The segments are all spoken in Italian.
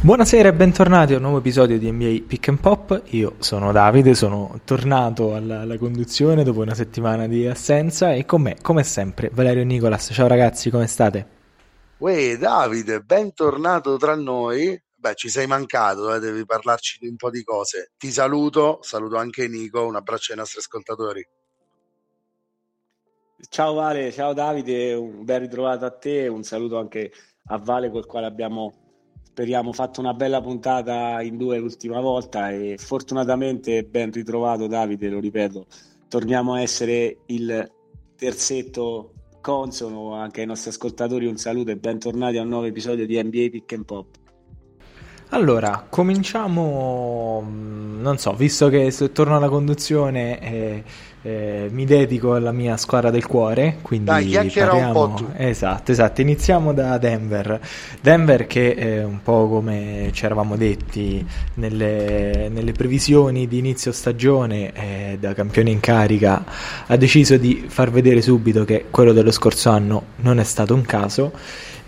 Buonasera e bentornati a un nuovo episodio di NBA Pick and Pop. Io sono Davide, sono tornato alla, alla, conduzione dopo una settimana di assenza e con me, come sempre, Valerio Nicolas. Ciao ragazzi, come state? Uè Davide, bentornato tra noi. Beh, ci sei mancato, eh, devi parlarci di un po' di cose. Ti saluto, saluto anche Nico, un abbraccio ai nostri ascoltatori. Ciao Vale, ciao Davide, un ben ritrovato a te, un saluto anche a Vale col quale abbiamo speriamo fatto una bella puntata in due l'ultima volta e fortunatamente ben ritrovato Davide, lo ripeto, torniamo a essere il terzetto consono anche ai nostri ascoltatori un saluto e bentornati a un nuovo episodio di NBA Pick and Pop. Allora, cominciamo, non so, visto che torno alla conduzione, eh, eh, mi dedico alla mia squadra del cuore, quindi Dai, parliamo... un po' tu. Esatto, esatto, iniziamo da Denver. Denver che eh, un po' come ci eravamo detti nelle, nelle previsioni di inizio stagione eh, da campione in carica ha deciso di far vedere subito che quello dello scorso anno non è stato un caso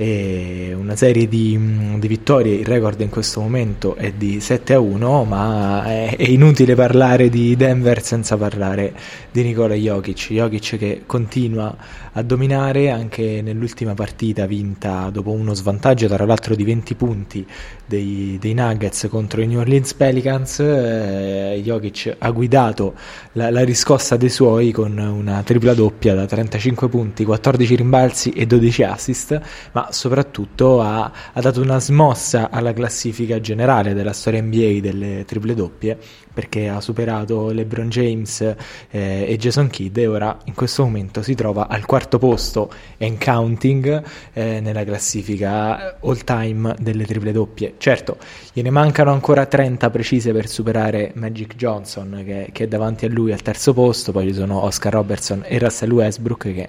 e una serie di, di, vittorie, il record in questo momento è di 7 a 1, ma è, è, inutile parlare di Denver senza parlare di Nicola Jokic, Jokic che continua a dominare anche nell'ultima partita vinta dopo uno svantaggio tra l'altro di 20 punti dei, dei Nuggets contro i New Orleans Pelicans, eh, Jokic ha guidato la, la riscossa dei suoi con una tripla doppia da 35 punti, 14 rimbalzi e 12 assist, ma soprattutto ha, ha dato una smossa alla classifica generale della storia NBA delle triple doppie perché ha superato LeBron James eh, e Jason Kidd e ora in questo momento si trova al quarto posto and counting eh, nella classifica all time delle triple doppie. Certo, gliene mancano ancora 30 precise per superare Magic Johnson che, che è davanti a lui al terzo posto, poi ci sono Oscar Robertson e Russell Westbrook che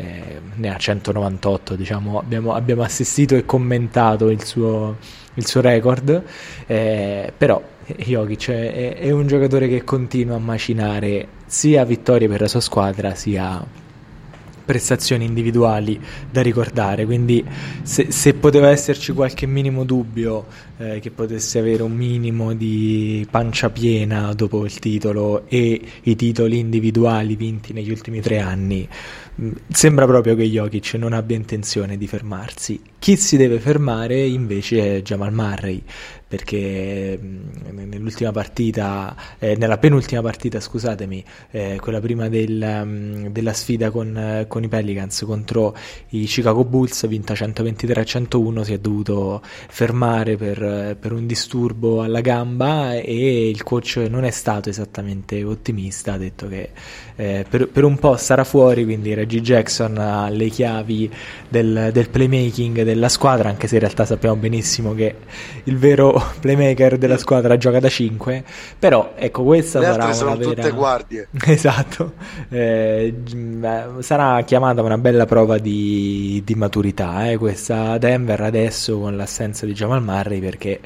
eh, ne ha 198, diciamo, abbiamo, abbiamo, assistito e commentato il suo, il suo record, eh, però Jokic è, è, un giocatore che continua a macinare sia vittorie per la sua squadra sia prestazioni individuali da ricordare, quindi se, se poteva esserci qualche minimo dubbio eh, che potesse avere un minimo di pancia piena dopo il titolo e i titoli individuali vinti negli ultimi tre anni, mm, sembra proprio che Jokic non abbia intenzione di fermarsi. Chi si deve fermare invece è Jamal Murray, perché mm, nell'ultima partita, eh, nella penultima partita, scusatemi, eh, quella prima del, um, della sfida con, con, i Pelicans contro i Chicago Bulls, vinta 123 a 101, si è dovuto fermare per, per, un disturbo alla gamba e il coach non è stato esattamente ottimista, ha detto che eh, per, per, un po' sarà fuori, quindi Reggie Jackson ha le chiavi del, del playmaking della squadra, anche se in realtà sappiamo benissimo che il vero playmaker della squadra gioca da 5 però ecco questa Le sarà una sono vera... tutte guardie. Esatto. Eh, sarà chiamata una bella prova di, di maturità eh, questa Denver adesso con l'assenza di Jamal Murray perché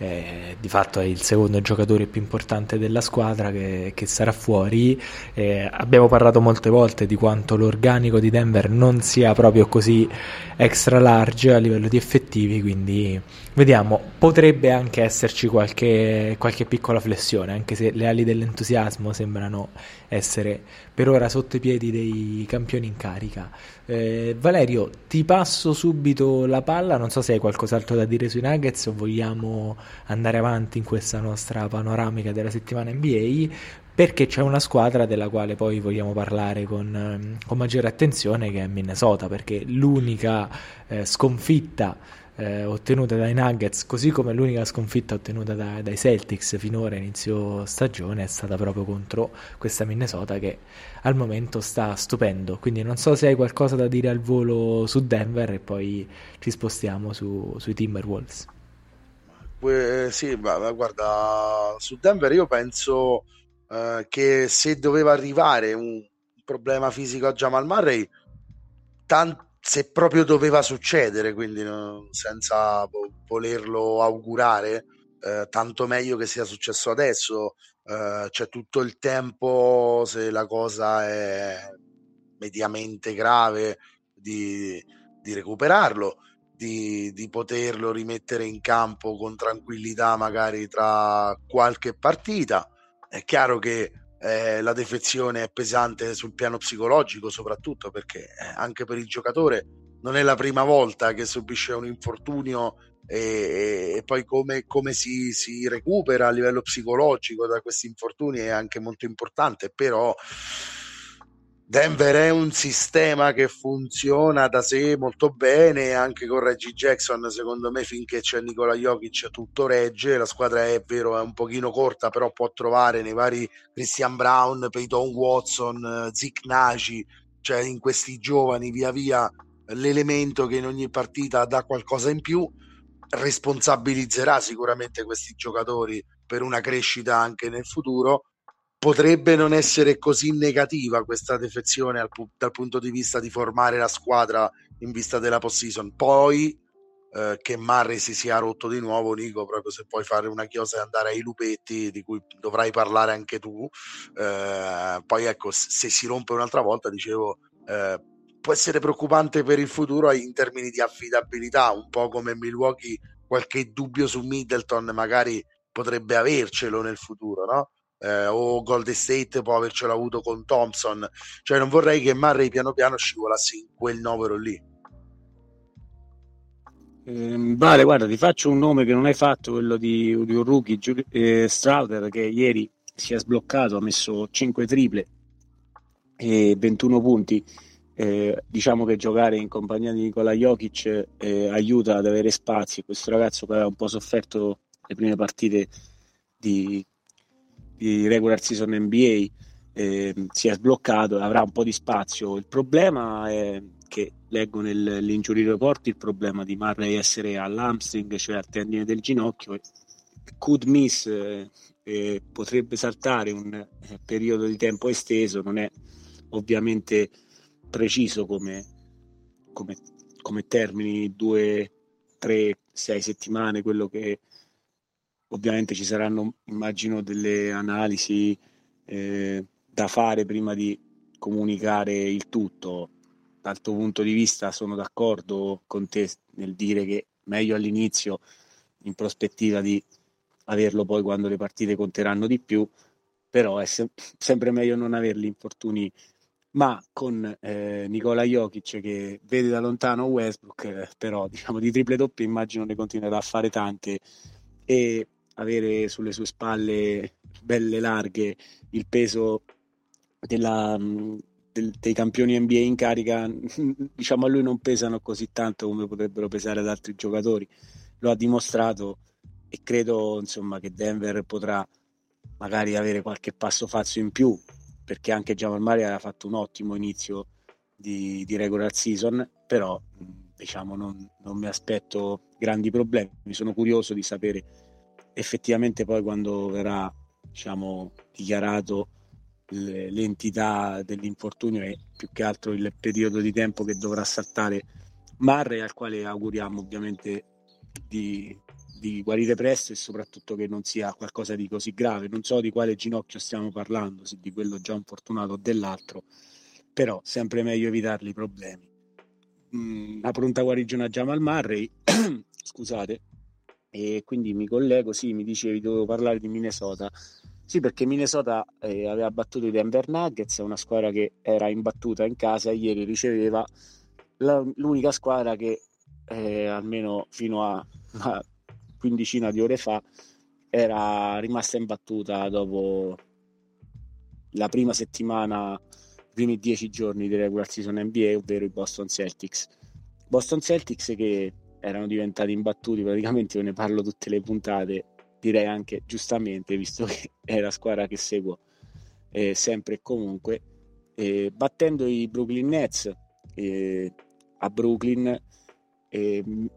eh, di fatto è il secondo giocatore più importante della squadra che, che sarà fuori. Eh, abbiamo parlato molte volte di quanto l'organico di Denver non sia proprio così extra large a livello di effettivi, quindi vediamo, potrebbe anche esserci qualche, qualche piccola flessione, anche se le ali dell'entusiasmo sembrano essere per ora sotto i piedi dei campioni in carica. Eh, Valerio, ti passo subito la palla, non so se hai qualcos'altro da dire sui Nuggets o vogliamo andare avanti in questa nostra panoramica della settimana NBA, perché c'è una squadra della quale poi vogliamo parlare con, ehm, con maggiore attenzione che è Minnesota, perché l'unica eh, sconfitta eh, ottenuta dai Nuggets, così come l'unica sconfitta ottenuta da, dai Celtics finora inizio stagione è stata proprio contro questa Minnesota che al momento sta stupendo. Quindi non so se hai qualcosa da dire al volo su Denver e poi ci spostiamo su, sui Timberwolves. Eh, sì, ma, guarda, su Denver io penso eh, che se doveva arrivare un problema fisico a Jamal Murray, tanto se proprio doveva succedere, quindi senza volerlo augurare, eh, tanto meglio che sia successo adesso. Eh, c'è tutto il tempo, se la cosa è mediamente grave, di, di recuperarlo. di, di, poterlo rimettere in campo con tranquillità magari tra qualche partita. È chiaro che eh, la defezione è pesante sul piano psicologico soprattutto perché eh, anche per il giocatore non è la prima volta che subisce un infortunio e, e poi come, come si, si, recupera a livello psicologico da questi infortuni è anche molto importante, però Denver è un sistema che funziona da sé molto bene, anche con Reggie Jackson, secondo me finché c'è Nicola Jokic tutto regge, la squadra è vero è un pochino corta, però può trovare nei vari Christian Brown, Peyton Watson, Zick Nagy, cioè in questi giovani via via l'elemento che in ogni partita dà qualcosa in più, responsabilizzerà sicuramente questi giocatori per una crescita anche nel futuro potrebbe non essere così negativa questa defezione al, dal punto di vista di formare la squadra in vista della post-season. Poi eh, che Murray si sia rotto di nuovo, Nico, proprio se puoi fare una chiosa e andare ai lupetti, di cui dovrai parlare anche tu. Eh, poi ecco, se si rompe un'altra volta, dicevo, eh, può essere preoccupante per il futuro in termini di affidabilità, un po' come Milwaukee, qualche dubbio su Middleton magari potrebbe avercelo nel futuro, no? Eh, o Golden State può avercelo avuto con Thompson. Cioè, non vorrei che Murray piano piano scivolasse in quel novero lì. Eh, vale, guarda, ti faccio un nome che non hai fatto, quello di, di un rookie, Giul- eh, Strouder, che ieri si è sbloccato, ha messo 5 triple e 21 punti. Eh, diciamo che giocare in compagnia di Nikola Jokic eh, aiuta ad avere spazi. Questo ragazzo che aveva un po' sofferto le prime partite di, di regular season NBA eh, si è sbloccato, avrà un po' di spazio. Il problema è che leggo nell'injury report il problema di Murray essere all'hamstring, cioè al tendine del ginocchio, could miss eh, potrebbe saltare un eh, periodo di tempo esteso, non è ovviamente preciso come, come, come termini, due, tre, sei settimane, quello che Ovviamente ci saranno, immagino, delle analisi eh, da fare prima di comunicare il tutto. Dal tuo punto di vista sono d'accordo con te nel dire che meglio all'inizio, in prospettiva di averlo poi quando le partite conteranno di più, però è se- sempre meglio non averli infortuni ma con eh, Nicola Jokic che vede da lontano Westbrook, eh, però diciamo di triple doppie immagino ne continuerà a fare tante e avere sulle sue spalle belle larghe il peso della, del, dei campioni NBA in carica, diciamo a lui non pesano così tanto come potrebbero pesare ad altri giocatori. Lo ha dimostrato e credo insomma che Denver potrà magari avere qualche passo fazio in più perché anche Jamal Murray aveva fatto un ottimo inizio di, di regular season però diciamo non, non mi aspetto grandi problemi sono curioso di sapere effettivamente poi quando verrà diciamo, dichiarato l'entità dell'infortunio e più che altro il periodo di tempo che dovrà saltare Marre al quale auguriamo ovviamente di, di, guarire presto e soprattutto che non sia qualcosa di così grave. Non so di quale ginocchio stiamo parlando se di quello già infortunato o dell'altro però sempre meglio evitarli i problemi. Mm, una pronta guarigione a Jamal Murray scusate e quindi mi collego, sì, mi dicevi dovevo parlare di Minnesota. Sì, perché Minnesota eh, aveva battuto i Denver Nuggets, una squadra che era imbattuta in casa ieri riceveva la, l'unica squadra che eh, almeno fino a una quindicina di ore fa era rimasta imbattuta dopo la prima settimana, i primi dieci giorni di regular season NBA, ovvero i Boston Celtics. Boston Celtics che erano diventati imbattuti, praticamente io ne parlo tutte le puntate, direi anche giustamente, visto che è la squadra che seguo eh, sempre e comunque, eh, battendo i Brooklyn Nets eh, a Brooklyn, mi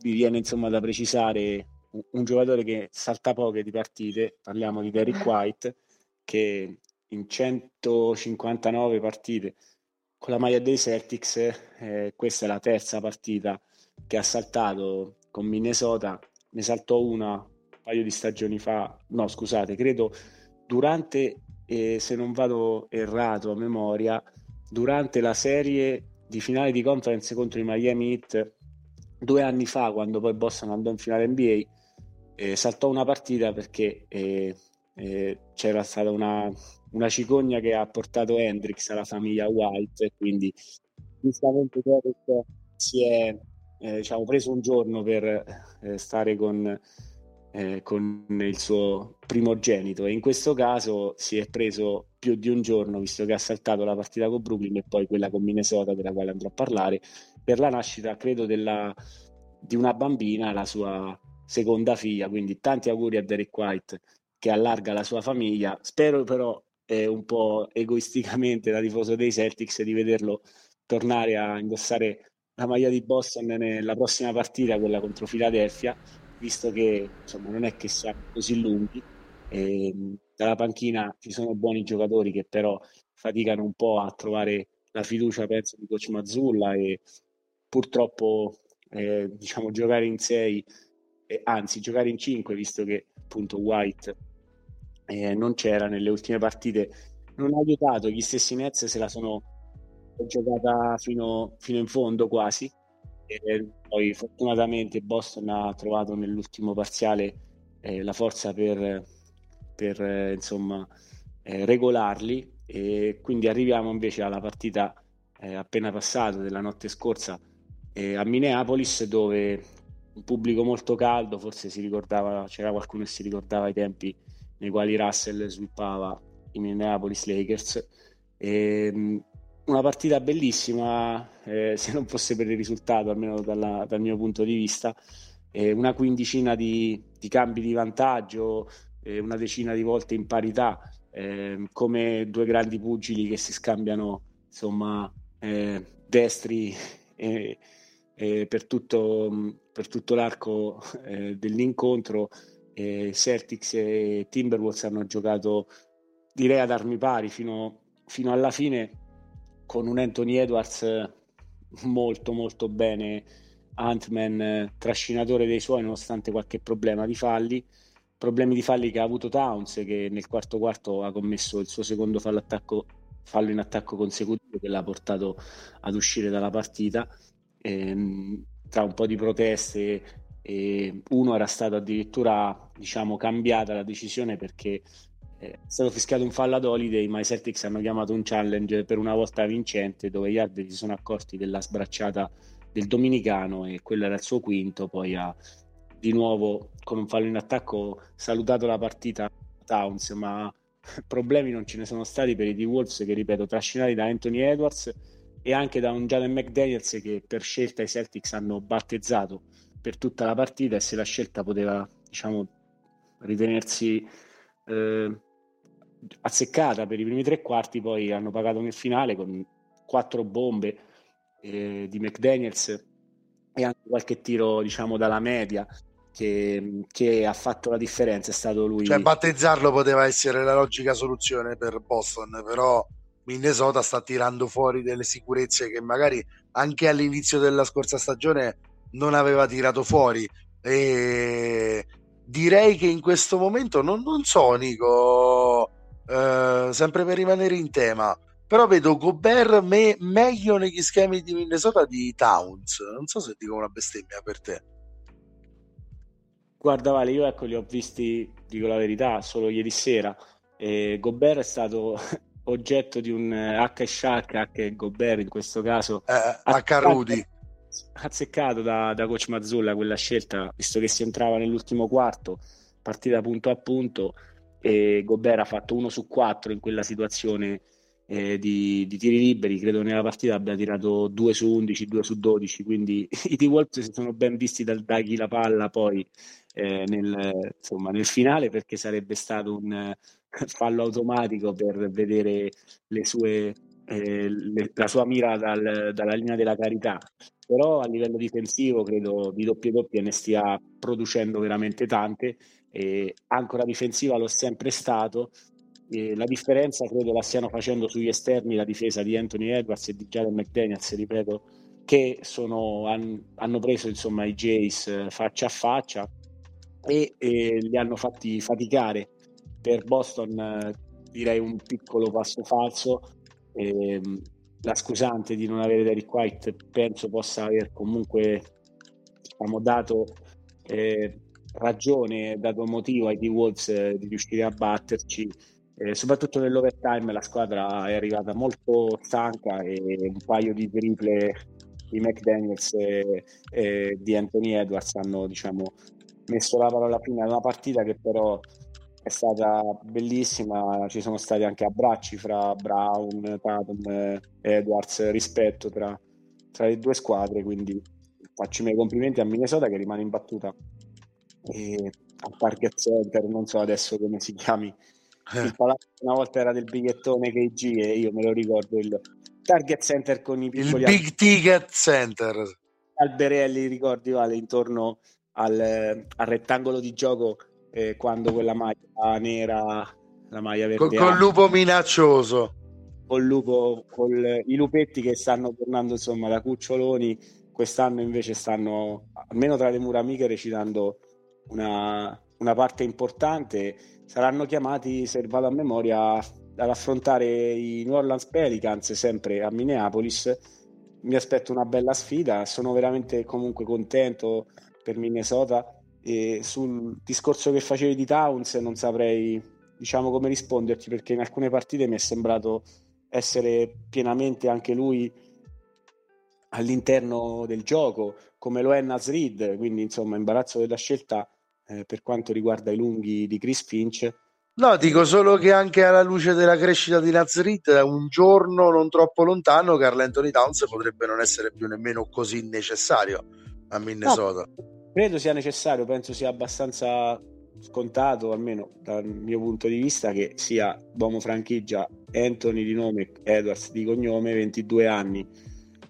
viene insomma da precisare un, un, giocatore che salta poche di partite, parliamo di Derrick White, che in 159 partite con la maglia dei Celtics, eh, questa è la terza partita che ha saltato con Minnesota, ne saltò una un paio di stagioni fa, no scusate, credo durante, eh, se non vado errato a memoria, durante la serie di finale di conference contro i Miami Heat due anni fa, quando poi Boston andò in finale NBA, eh, saltò una partita perché eh, eh, c'era stata una, una, cicogna che ha portato Hendrix alla famiglia White, quindi giustamente Derek si è eh, diciamo, preso un giorno per eh, stare con, eh, con il suo primogenito e in questo caso si è preso più di un giorno, visto che ha saltato la partita con Brooklyn e poi quella con Minnesota, della quale andrò a parlare, per la nascita, credo, della, di una bambina, la sua seconda figlia. Quindi tanti auguri a Derek White che allarga la sua famiglia. Spero però eh, un po' egoisticamente da tifoso dei Celtics di vederlo tornare a indossare la maglia di Boston nella prossima partita, quella contro Philadelphia, visto che insomma, non è che siamo così lunghi. E, ehm, dalla panchina ci sono buoni giocatori che però faticano un po' a trovare la fiducia, penso, di Coach Mazzulla e purtroppo eh, diciamo giocare in 6 eh, anzi giocare in 5 visto che appunto White eh, non c'era nelle ultime partite non ha aiutato gli stessi Nets se la sono giocata fino, fino in fondo quasi e poi fortunatamente Boston ha trovato nell'ultimo parziale eh, la forza per, per eh, insomma eh, regolarli e quindi arriviamo invece alla partita appena passata della notte scorsa eh, a Minneapolis dove un pubblico molto caldo, forse si ricordava, c'era qualcuno che si ricordava i tempi nei quali Russell sviluppava i Minneapolis Lakers. E, ehm, una partita bellissima, eh, se non fosse per il risultato, almeno dalla, dal mio punto di vista, eh, una quindicina di, di, cambi di vantaggio, eh, una decina di volte in parità, ehm, come due grandi pugili che si scambiano insomma eh, destri e, eh, per, tutto, per, tutto, l'arco eh, dell'incontro. Eh, Celtics e Timberwolves hanno giocato direi ad armi pari fino, fino alla fine con un Anthony Edwards molto molto bene Ant-Man trascinatore dei suoi nonostante qualche problema di falli problemi di falli che ha avuto Towns che nel quarto quarto ha commesso il suo secondo fallo, attacco, fallo in attacco consecutivo che l'ha portato ad uscire dalla partita. Ehm, tra un po' di proteste e uno era stato addirittura diciamo cambiata la decisione perché eh, è stato fischiato un fallo ad Holiday ma i Celtics hanno chiamato un challenge per una volta vincente dove gli arbitri si sono accorti della sbracciata del dominicano e quello era il suo quinto poi ha di nuovo con un fallo in attacco salutato la partita Towns ma problemi non ce ne sono stati per i D-Wolves che ripeto trascinati da Anthony Edwards e anche da un Jaden McDaniels che per scelta i Celtics hanno battezzato per tutta la partita e se la scelta poteva diciamo ritenersi eh, azzeccata per i primi tre quarti poi hanno pagato nel finale con quattro bombe eh, di McDaniels e anche qualche tiro diciamo dalla media che, che, ha fatto la differenza è stato lui cioè battezzarlo poteva essere la logica soluzione per Boston però Minnesota sta tirando fuori delle sicurezze che magari anche all'inizio della scorsa stagione non aveva tirato fuori. E direi che in questo momento non, non so, Nico, eh, sempre per rimanere in tema, però vedo Gobert me- meglio negli schemi di Minnesota di Towns. Non so se dico una bestemmia per te. Guarda, Vale, io ecco li ho visti, dico la verità, solo ieri sera. E Gobert è stato oggetto di un H Shark, H Gobert in questo caso, eh, H Rudy. Azzeccato da, da coach Mazzulla quella scelta, visto che si entrava nell'ultimo quarto, partita punto a punto, e Gobert ha fatto uno su quattro in quella situazione eh, di, di, tiri liberi, credo nella partita abbia tirato 2 su 11, 2 su 12, quindi i T-Wolves si sono ben visti dal dargli la palla poi eh, nel, insomma, nel finale perché sarebbe stato un fallo automatico per vedere sue, eh, le, la sua mira dal, dalla linea della carità. Però a livello difensivo credo di doppie doppie ne stia producendo veramente tante. E ancora difensiva l'ho sempre stato. E la differenza credo la stiano facendo sugli esterni la difesa di Anthony Edwards e di Jared McDaniels, ripeto, che sono, han, hanno preso insomma i Jays faccia a faccia e, e li hanno fatti faticare per Boston eh, direi un piccolo passo falso. Eh, la scusante di non avere Derek White penso possa aver comunque diciamo, dato eh, ragione, dato motivo ai T-Wolves eh, di riuscire a batterci. Eh, soprattutto nell'overtime la squadra è arrivata molto stanca e un paio di triple di McDaniels e, e di Anthony Edwards hanno diciamo, messo la parola fine ad una partita che però è stata bellissima, ci sono stati anche abbracci fra Brown, Tatum Edwards, rispetto tra, tra le due squadre, quindi faccio i miei complimenti a Minnesota che rimane in battuta e al Target Center, non so adesso come si chiami, eh. palazzo una volta era del bigliettone KG e io me lo ricordo il Target Center con i piccoli il Big Ticket Center alberelli ricordi vale intorno al, al rettangolo di gioco eh, quando quella maglia nera, la maglia verde. Con, il lupo minaccioso. Col lupo, con i lupetti che stanno tornando insomma da cuccioloni, quest'anno invece stanno, almeno tra le mura amiche, recitando una, una parte importante. Saranno chiamati, se vado a memoria, ad affrontare i New Orleans Pelicans sempre a Minneapolis. Mi aspetto una bella sfida, sono veramente comunque contento per Minnesota e sul discorso che facevi di Towns non saprei diciamo come risponderti perché in alcune partite mi è sembrato essere pienamente anche lui all'interno del gioco come lo è Nasrid quindi insomma imbarazzo della scelta eh, per quanto riguarda i lunghi di Chris Finch No, dico solo che anche alla luce della crescita di Nazrit, un giorno non troppo lontano, Carl Anthony Towns potrebbe non essere più nemmeno così necessario a Minnesota. No, credo sia necessario, penso sia abbastanza scontato, almeno dal mio punto di vista, che sia uomo franchigia Anthony di nome, Edwards di cognome, 22 anni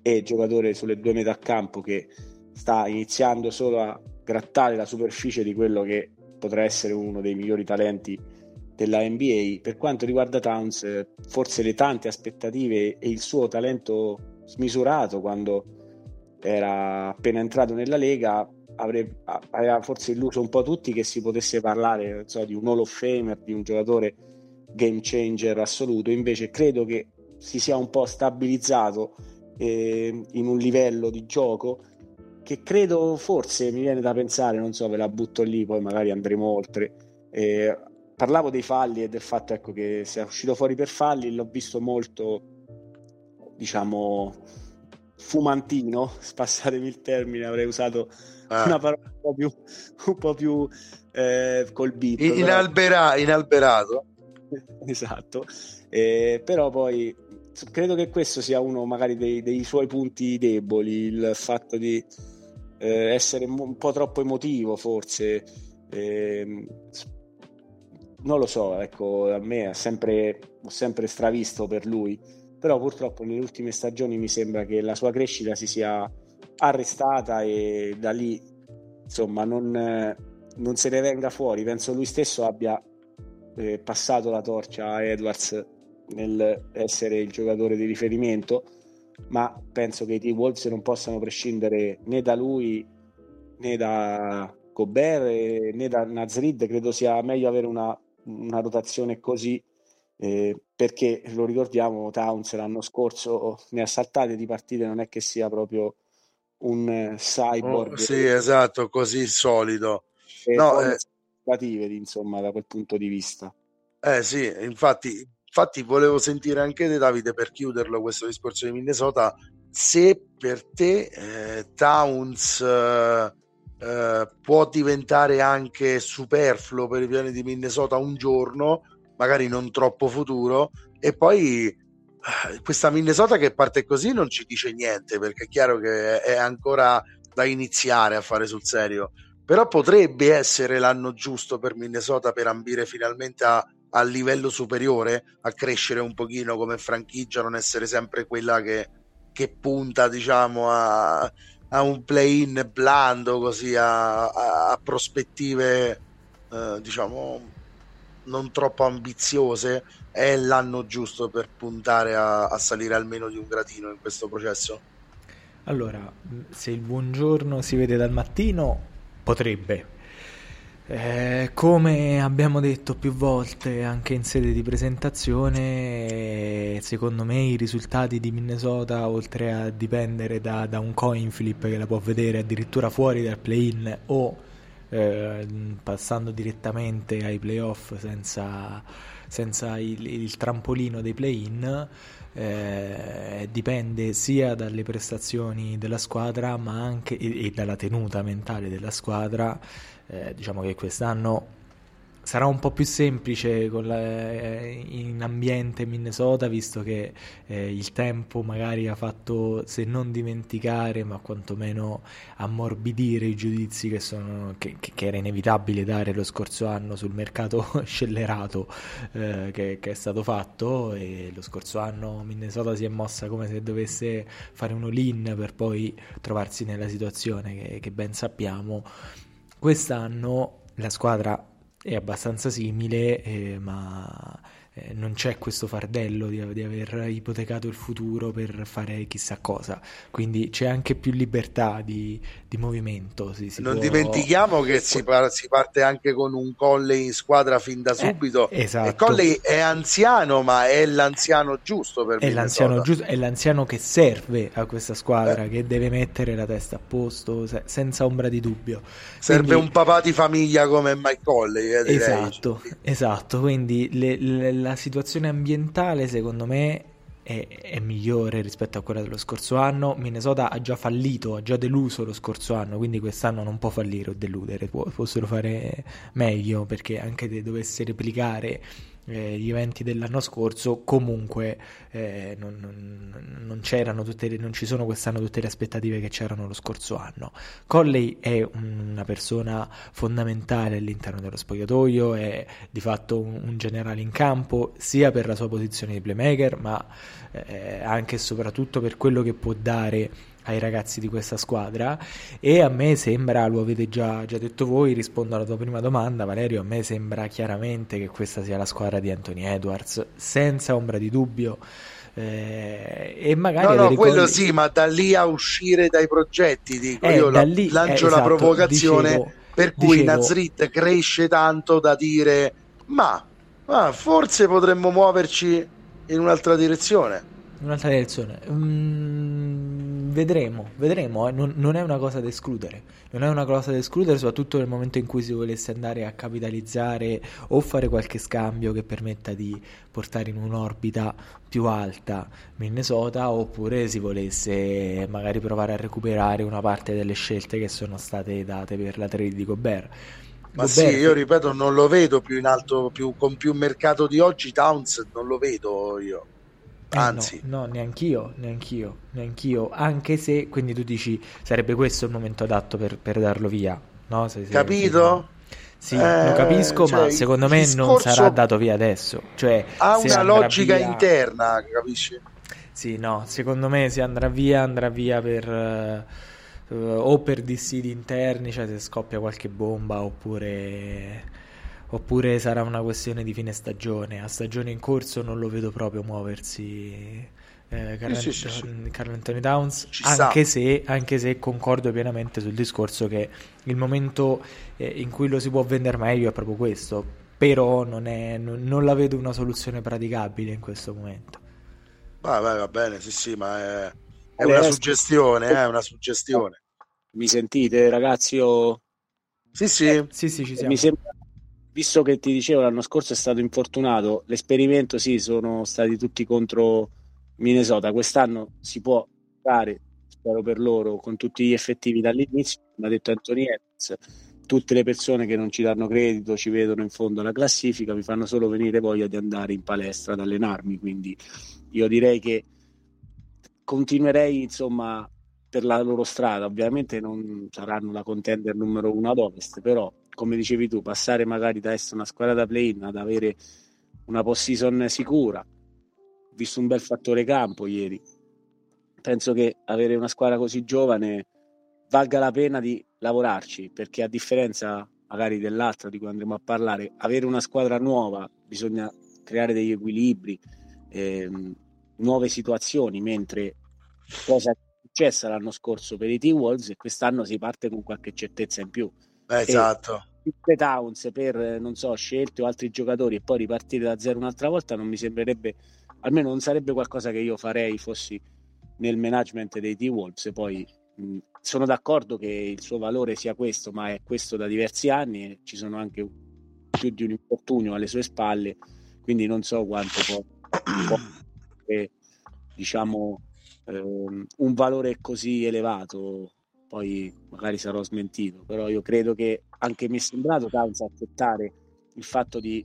e giocatore sulle due metà campo che sta iniziando solo a grattare la superficie di quello che potrà essere uno dei migliori talenti della NBA. Per quanto riguarda Towns, forse le tante aspettative e il suo talento smisurato quando era appena entrato nella Lega aveva forse illuso un po' tutti che si potesse parlare so, di un Hall of Famer, di un giocatore game changer assoluto, invece credo che si sia un po' stabilizzato eh, in un livello di gioco che credo forse mi viene da pensare, non so, ve la butto lì, poi magari andremo oltre. Eh, parlavo dei falli e del fatto ecco, che sia uscito fuori per falli, l'ho visto molto, diciamo, fumantino, spassatemi il termine, avrei usato ah. una parola un po' più, un po più eh, colpito. Inalbera, inalberato. esatto, eh, però poi credo che questo sia uno magari dei, dei suoi punti deboli, il fatto di eh, essere un po' troppo emotivo forse. Eh, non lo so, ecco, a me ha sempre, ho sempre stravisto per lui, però purtroppo nelle ultime stagioni mi sembra che la sua crescita si sia arrestata e da lì insomma non, non se ne venga fuori. Penso lui stesso abbia eh, passato la torcia a Edwards nel essere il giocatore di riferimento, ma penso che i T-Wolves non possano prescindere né da lui né da Gobert né da Nazrid. Credo sia meglio avere una, una rotazione così. Eh, perché lo ricordiamo, Towns l'anno scorso ne ha saltate di partite, non è che sia proprio un eh, cyborg. Oh, sì, esatto, così solido. No, eh, insomma, da quel punto di vista. Eh sì, infatti, infatti volevo sentire anche te Davide per chiuderlo questo discorso di Minnesota, se per te eh, Towns eh, eh, può diventare anche superfluo per i piani di Minnesota un giorno, magari non troppo futuro, e poi questa Minnesota che parte così non ci dice niente perché è chiaro che è ancora da iniziare a fare sul serio. Però potrebbe essere l'anno giusto per Minnesota per ambire finalmente a, a livello superiore a crescere un pochino come franchigia non essere sempre quella che, che punta diciamo a, a un play-in blando così a, a prospettive eh, diciamo non troppo ambiziose è l'anno giusto per puntare a, a salire almeno di un gradino in questo processo? Allora, se il buongiorno si vede dal mattino, potrebbe. Eh, come abbiamo detto più volte anche in sede di presentazione, secondo me i risultati di Minnesota, oltre a dipendere da, da un coin flip che la può vedere addirittura fuori dal play-in o eh, passando direttamente ai playoff senza, senza il, il, trampolino dei play-in, eh, dipende sia dalle prestazioni della squadra anche e, e dalla tenuta mentale della squadra eh, diciamo che quest'anno sarà un po' più semplice la, eh, in ambiente Minnesota visto che eh, il tempo magari ha fatto se non dimenticare ma quantomeno ammorbidire i giudizi che, sono, che, che era inevitabile dare lo scorso anno sul mercato scellerato eh, che, che, è stato fatto. E lo scorso anno Minnesota si è mossa come se dovesse fare un all-in per poi trovarsi nella situazione che ben sappiamo Quest'anno la squadra è abbastanza simile, eh, ma eh, non c'è questo fardello di, di, aver ipotecato il futuro per fare chissà cosa, quindi c'è anche più libertà di, di movimento. Si, si non può... dimentichiamo che si, par- si, parte anche con un Colley in squadra fin da eh, subito. Eh, esatto. E Colley è anziano, ma è l'anziano giusto per è l'anziano, giusto, è l'anziano che serve a questa squadra, eh. che deve mettere la testa a posto se- senza ombra di dubbio. Serve quindi... un papà di famiglia come Mike Colley. Eh, esatto, esatto. Quindi le, le la situazione ambientale secondo me è, è, migliore rispetto a quella dello scorso anno. Minnesota ha già fallito, ha già deluso lo scorso anno, quindi quest'anno non può fallire o deludere, può, possono fare meglio perché anche se dovesse replicare eh, gli eventi dell'anno scorso, comunque eh, non, non, non, c'erano tutte le, non ci sono quest'anno tutte le aspettative che c'erano lo scorso anno. Colley è una persona fondamentale all'interno dello spogliatoio, è di fatto un, un generale in campo, sia per la sua posizione di playmaker, ma eh, anche e soprattutto per quello che può dare ai ragazzi di questa squadra e a me sembra, lo avete già, già, detto voi, rispondo alla tua prima domanda Valerio, a me sembra chiaramente che questa sia la squadra di Anthony Edwards, senza ombra di dubbio. Eh, e magari no, no, ricordi... quello sì, ma da lì a uscire dai progetti, dico, eh, io la, lì, lancio eh, la esatto, provocazione dicevo, per cui dicevo... Nazrit cresce tanto da dire ma, ma forse potremmo muoverci in un'altra direzione un'altra direzione. Mm, vedremo, vedremo. Eh. Non, non, è una cosa da escludere. Non è una cosa da escludere, soprattutto nel momento in cui si volesse andare a capitalizzare o fare qualche scambio che permetta di portare in un'orbita più alta Minnesota, oppure si volesse magari provare a recuperare una parte delle scelte che sono state date per la trade di Gobert. Ma Gobert... sì, io ripeto, non lo vedo più in alto, più, con più mercato di oggi. Towns non lo vedo io. Eh, Anzi, no, no, neanch'io, neanch'io, neanch'io. Anche se, quindi tu dici, sarebbe questo il momento adatto per, per darlo via, no? Se, se, Capito? Sì, eh, lo capisco, cioè, ma secondo me non sarà dato via adesso. Cioè, ha una logica via... interna, capisci? Sì, no, secondo me se andrà via, andrà via per... Uh, o per dissidi interni, cioè se scoppia qualche bomba, oppure oppure sarà una questione di fine stagione. A stagione in corso non lo vedo proprio muoversi. Eh, Carl, sì, sì, sì, Carl Anthony Downs, anche se, anche se, concordo pienamente sul discorso che il momento eh, in cui lo si può vendere meglio è proprio questo, però non, è, non, non la vedo una soluzione praticabile in questo momento. Va, va, va bene, sì, sì, ma è, è una suggestione, è una suggestione. Mi sentite, ragazzi? Io... Sì, sì. Eh, sì, sì, ci siamo. Mi sembra visto che ti dicevo l'anno scorso è stato infortunato, l'esperimento sì, sono stati tutti contro Minnesota, quest'anno si può fare, spero per loro, con tutti gli effettivi dall'inizio, come ha detto Anthony Edwards, tutte le persone che non ci danno credito, ci vedono in fondo alla classifica, mi fanno solo venire voglia di andare in palestra ad allenarmi, quindi io direi che continuerei insomma per la loro strada, ovviamente non saranno la contender numero uno ad ovest, però come dicevi tu, passare magari da essere una squadra da play-in ad avere una post-season sicura. Ho visto un bel fattore campo ieri. Penso che avere una squadra così giovane valga la pena di lavorarci, perché a differenza magari dell'altra di cui andremo a parlare, avere una squadra nuova bisogna creare degli equilibri, ehm, nuove situazioni, mentre cosa è successa l'anno scorso per i T-Wolves e quest'anno si parte con qualche certezza in più. Esatto. Towns per, non so, scelte o altri giocatori e poi ripartire da zero un'altra volta non mi sembrerebbe, almeno non sarebbe qualcosa che io farei fossi nel management dei T-Wolves. Poi mh, sono d'accordo che il suo valore sia questo, ma è questo da diversi anni e ci sono anche più di un infortunio alle sue spalle, quindi non so quanto può, eh, diciamo ehm, un valore così elevato poi magari sarò smentito, però io credo che anche mi è sembrato Towns accettare il fatto di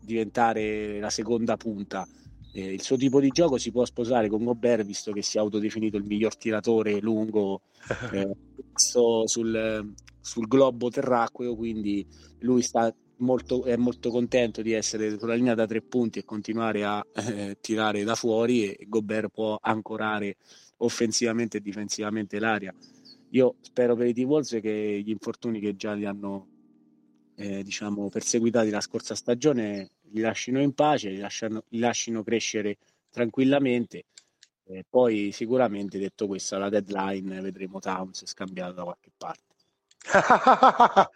diventare la seconda punta. Eh, il suo tipo di gioco si può sposare con Gobert, visto che si è autodefinito il miglior tiratore lungo eh, sul, sul, globo terracqueo, quindi lui sta molto, è molto contento di essere sulla linea da tre punti e continuare a eh, tirare da fuori e Gobert può ancorare offensivamente e difensivamente l'area. Io spero per i T-Wolves che gli infortuni che già li hanno eh, diciamo, perseguitati la scorsa stagione li lasciano in pace, li, lasciano, li lasciano crescere tranquillamente. Eh, poi sicuramente detto questo alla deadline vedremo Towns scambiato da qualche parte.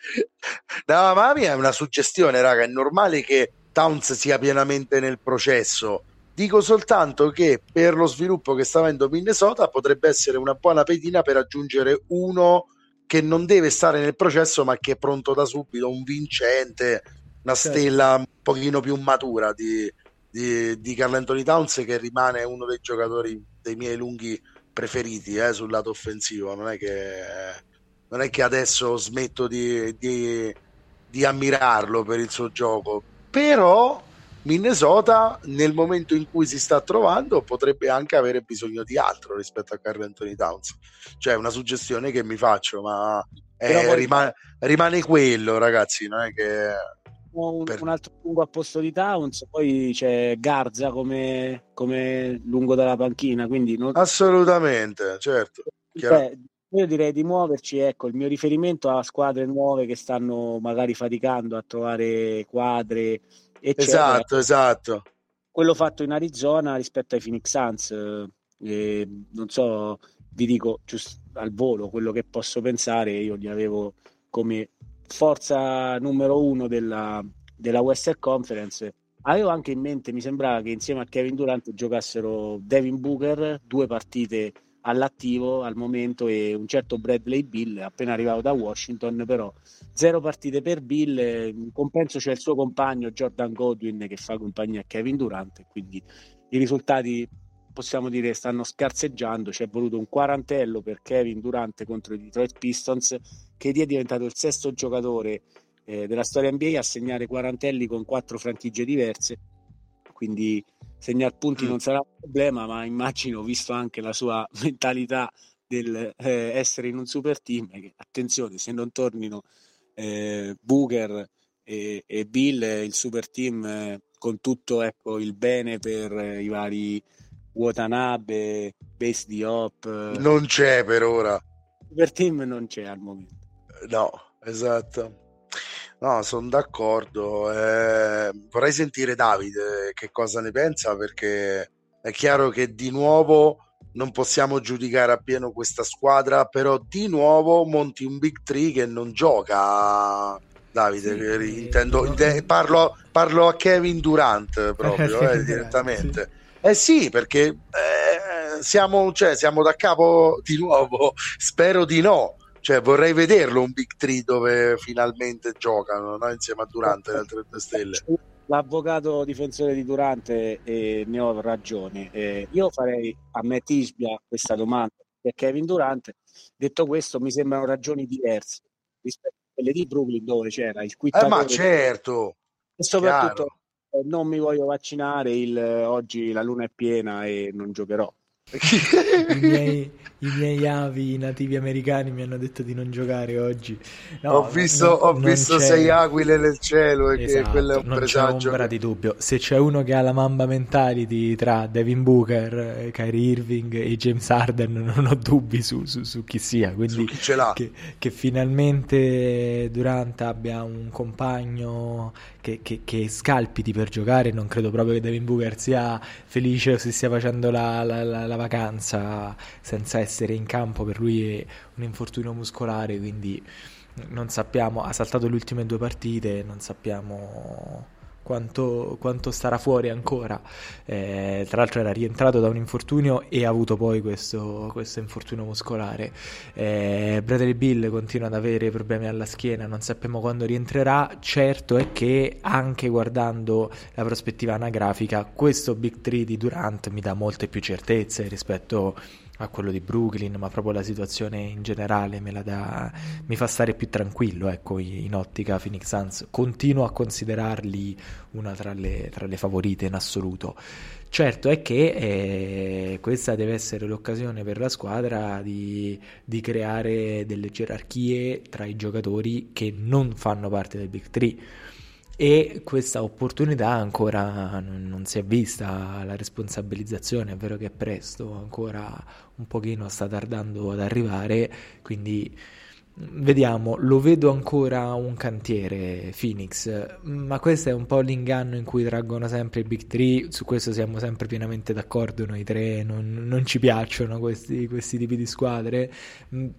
no, ma è una suggestione, raga. È normale che Towns sia pienamente nel processo. Dico soltanto che per lo sviluppo che sta avendo Minnesota potrebbe essere una buona pedina per aggiungere uno che non deve stare nel processo ma che è pronto da subito, un vincente, una certo. stella un pochino più matura di, di, di Carl Anthony Towns che rimane uno dei giocatori dei miei lunghi preferiti eh, sul lato offensivo. Non è che, non è che adesso smetto di, di, di ammirarlo per il suo gioco, però Minnesota nel momento in cui si sta trovando potrebbe anche avere bisogno di altro rispetto a Carl Anthony Towns. Cioè una suggestione che mi faccio ma eh, poi... rimane, rimane, quello ragazzi non è che un, per... un, altro lungo a posto di Towns poi c'è Garza come, come lungo dalla panchina quindi non... assolutamente certo Beh, io direi di muoverci, ecco, il mio riferimento a squadre nuove che stanno magari faticando a trovare quadre eccetera. Esatto, esatto. Quello fatto in Arizona rispetto ai Phoenix Suns, eh, non so, vi dico giusto al volo quello che posso pensare, io li avevo come forza numero uno della, della Western Conference. Avevo anche in mente, mi sembrava che insieme a Kevin Durant giocassero Devin Booker, due partite all'attivo al momento e un certo Bradley Bill appena arrivato da Washington però zero partite per Bill in compenso c'è il suo compagno Jordan Godwin che fa compagnia a Kevin Durant quindi i risultati possiamo dire stanno scarseggiando. C'è voluto un quarantello per Kevin Durant contro i Detroit Pistons che è diventato il sesto giocatore eh, della storia NBA a segnare quarantelli con quattro franchigie diverse. Quindi segnare punti mm. non sarà un problema, ma immagino, visto anche la sua mentalità del eh, essere in un super team, che attenzione, se non tornino eh, Booker e, e, Bill, il super team eh, con tutto ecco, il bene per eh, i vari Watanabe, Base di Hop. Non c'è per ora. Super team non c'è al momento. No, esatto. No, sono d'accordo. Eh, vorrei sentire Davide che cosa ne pensa perché è chiaro che di nuovo non possiamo giudicare appieno questa squadra, però di nuovo monti un Big Tree che non gioca. Davide, sì, intendo, no, inte- parlo, parlo, a Kevin Durant proprio eh, direttamente. Sì. Eh sì, perché eh, siamo, cioè, siamo da capo di nuovo. Spero di no cioè vorrei vederlo un Big Tree dove finalmente giocano no? insieme a Durante le altre due stelle. L'avvocato difensore di Durante eh, ne ho ragione. Eh, io farei a Matt Isbia questa domanda per Kevin Durante detto questo mi sembrano ragioni diverse rispetto a quelle di Brooklyn dove c'era il quittatore eh, ma certo e soprattutto eh, non mi voglio vaccinare il, oggi la luna è piena e non giocherò I miei, I miei avi nativi americani mi hanno detto di non giocare oggi. No, ho visto, ho visto sei aquile nel cielo e esatto, che quello è un non presagio. c'è ombra di dubbio. Se c'è uno che ha la mamba mentality tra Devin Booker, Kyrie Irving e James Harden, non ho dubbi su, su, su chi sia. Quindi chi ce l'ha. Che, che finalmente Durant abbia un compagno che, che, che, scalpiti per giocare. Non credo proprio che Devin Booker sia felice o si stia facendo la, la, la, la vacanza senza essere in campo. Per lui è un infortunio muscolare, quindi non sappiamo, ha saltato le ultime due partite, non sappiamo quanto, quanto starà fuori ancora. Eh, tra l'altro era rientrato da un infortunio e ha avuto poi questo, questo infortunio muscolare. Eh, Bradley Bill continua ad avere problemi alla schiena, non sappiamo quando rientrerà. Certo è che anche guardando la prospettiva anagrafica, questo Big 3 di Durant mi dà molte più certezze rispetto a a quello di Brooklyn, ma proprio la situazione in generale dà, mi fa stare più tranquillo ecco, in ottica Phoenix Suns. Continuo a considerarli una tra le, tra le favorite in assoluto. Certo è che eh, questa deve essere l'occasione per la squadra di, di, creare delle gerarchie tra i giocatori che non fanno parte del Big 3 e questa opportunità ancora non, si è vista, la responsabilizzazione è vero che è presto, ancora un pochino sta tardando ad arrivare, quindi vediamo, lo vedo ancora un cantiere Phoenix, ma questo è un po' l'inganno in cui traggono sempre i Big 3, su questo siamo sempre pienamente d'accordo noi tre, non, non ci piacciono questi, questi tipi di squadre,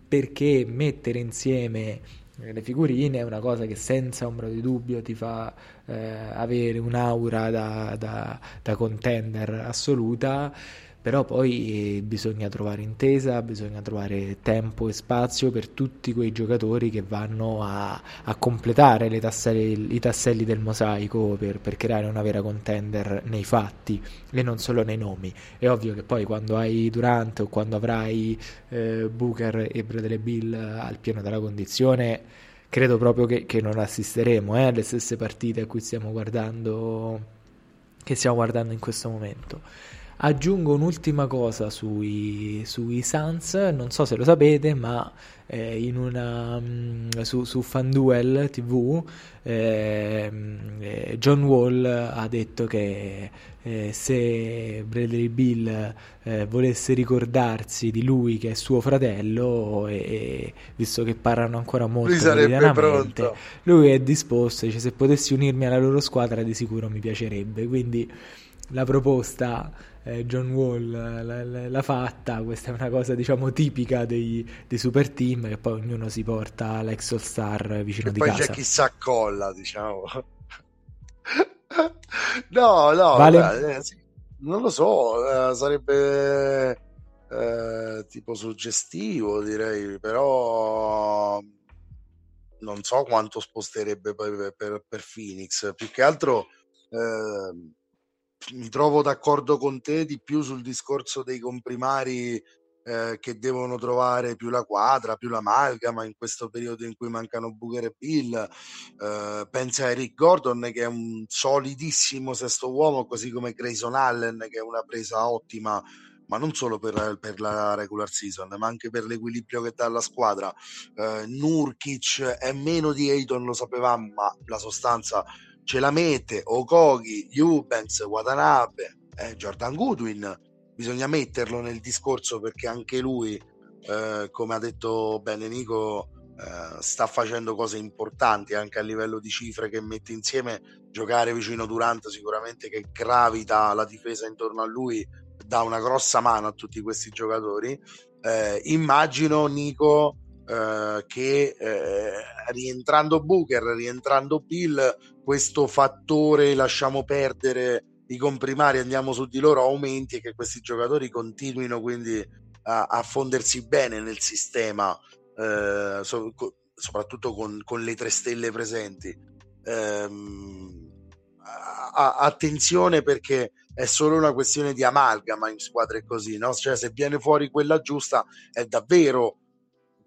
perché mettere insieme le figurine è una cosa che senza ombra di dubbio ti fa eh, avere un'aura da, da, da contender assoluta però poi eh, bisogna trovare intesa, bisogna trovare tempo e spazio per tutti quei giocatori che vanno a, a completare tasselli, i tasselli del mosaico per, per, creare una vera contender nei fatti e non solo nei nomi. È ovvio che poi quando hai Durant o quando avrai eh, Booker e Bradley Bill al pieno della condizione credo proprio che, che non assisteremo eh, alle stesse partite a cui stiamo guardando che stiamo guardando in questo momento. Aggiungo un'ultima cosa sui, sui Suns, non so se lo sapete, ma eh, in una, mm, su, su FanDuel TV ehm, eh, John Wall ha detto che eh, se Bradley Bill eh, volesse ricordarsi di lui che è suo fratello e, visto che parlano ancora molto lui sarebbe pronto. lui è disposto dice se potessi unirmi alla loro squadra di sicuro mi piacerebbe quindi la proposta John Wall l'ha, fatta, questa è una cosa diciamo tipica dei, dei, super team che poi ognuno si porta l'ex all star vicino e di poi casa. Poi c'è chi s'accolla, diciamo. no, no, vale? beh, eh, non lo so, eh, sarebbe eh, tipo suggestivo direi, però non so quanto sposterebbe per, per, per Phoenix, più che altro... Eh, mi trovo d'accordo con te di più sul discorso dei comprimari eh, che devono trovare più la quadra, più l'amalgama in questo periodo in cui mancano Booker e Bill. Eh, pensa a Eric Gordon che è un solidissimo sesto uomo, così come Grayson Allen che è una presa ottima ma non solo per, per, la regular season, ma anche per l'equilibrio che dà alla squadra. Eh, Nurkic è meno di Ayton, lo sapevamo, ma la sostanza ce la mette Okogi, Eubanks, Watanabe, eh, Jordan Goodwin, bisogna metterlo nel discorso perché anche lui, eh, come ha detto bene Nico, eh, sta facendo cose importanti anche a livello di cifre che mette insieme, giocare vicino Durant sicuramente che gravita la difesa intorno a lui dà una grossa mano a tutti questi giocatori. Eh, immagino Nico eh, che eh, rientrando Booker, rientrando Bill, questo fattore lasciamo perdere i comprimari, andiamo su di loro, aumenti e che questi giocatori continuino quindi a, a fondersi bene nel sistema, eh, so, co, soprattutto con, con, le tre stelle presenti. Ehm, a, attenzione perché è solo una questione di amalgama in squadre così, no? Cioè se viene fuori quella giusta è davvero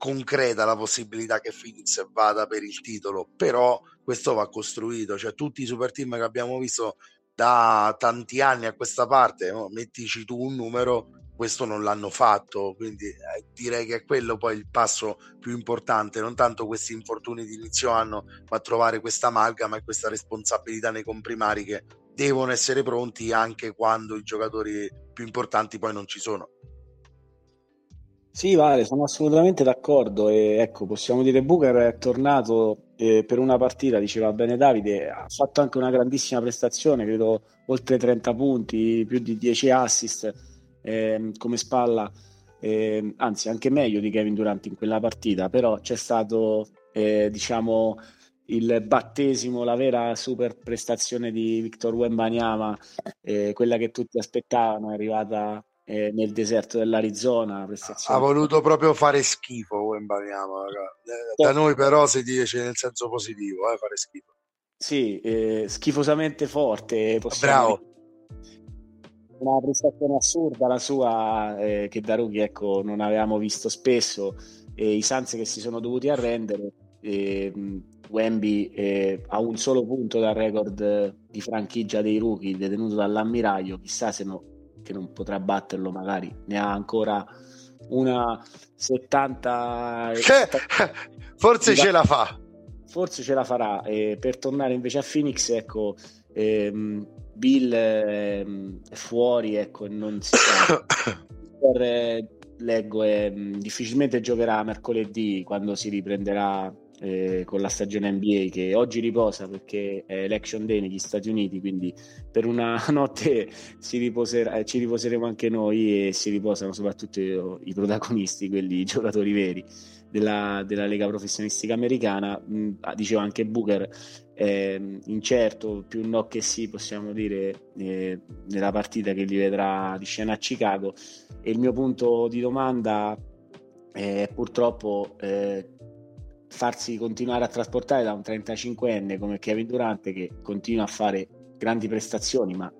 concreta la possibilità che Phoenix vada per il titolo, però questo va costruito, cioè tutti i super team che abbiamo visto da tanti anni a questa parte, no? mettici tu un numero, questo non l'hanno fatto, quindi eh, direi che è quello poi il passo più importante, non tanto questi infortuni di inizio anno, ma trovare questa amalgama e questa responsabilità nei comprimari che devono essere pronti anche quando i giocatori più importanti poi non ci sono. Sì, Vale, sono assolutamente d'accordo e ecco, possiamo dire Booker è tornato eh, per una partita, diceva bene Davide, ha fatto anche una grandissima prestazione, credo oltre 30 punti, più di 10 assist eh, come spalla. eh, anzi anche meglio di Kevin Durant in quella partita, però c'è stato eh, diciamo il battesimo, la vera super prestazione di Victor Wembanyama, eh, quella che tutti aspettavano, è arrivata eh, nel deserto dell'Arizona. Ha voluto proprio fare schifo Wembanyama, da noi però si dice nel senso positivo, eh, fare schifo. Sì, eh, schifosamente forte. Bravo. Dire. Una prestazione assurda la sua, eh, che da rookie ecco, non avevamo visto spesso, e i Suns che si sono dovuti arrendere. E, Wemby eh, ha un solo punto dal record di franchigia dei rookie detenuto dall'ammiraglio, chissà se no, che non potrà batterlo magari, ne ha ancora una 70... Forse ce la fa. Forse ce la farà. E per tornare invece a Phoenix, ecco, ehm, Bill ehm, è fuori, ecco, non si sa. per, eh, leggo, eh, difficilmente giocherà mercoledì quando si riprenderà eh, con la stagione NBA che oggi riposa perché è election day negli Stati Uniti, quindi per una notte riposerà, eh, ci riposeremo anche noi e si riposano soprattutto i protagonisti, quelli i giocatori veri della, della Lega Professionistica Americana. Mm, ah, diceva anche Booker, eh, incerto, più no che sì, possiamo dire, eh, nella partita che li vedrà di scena a Chicago. E il mio punto di domanda è purtroppo eh, farsi continuare a trasportare da un 35enne come Kevin Durante che continua a fare grandi prestazioni, ma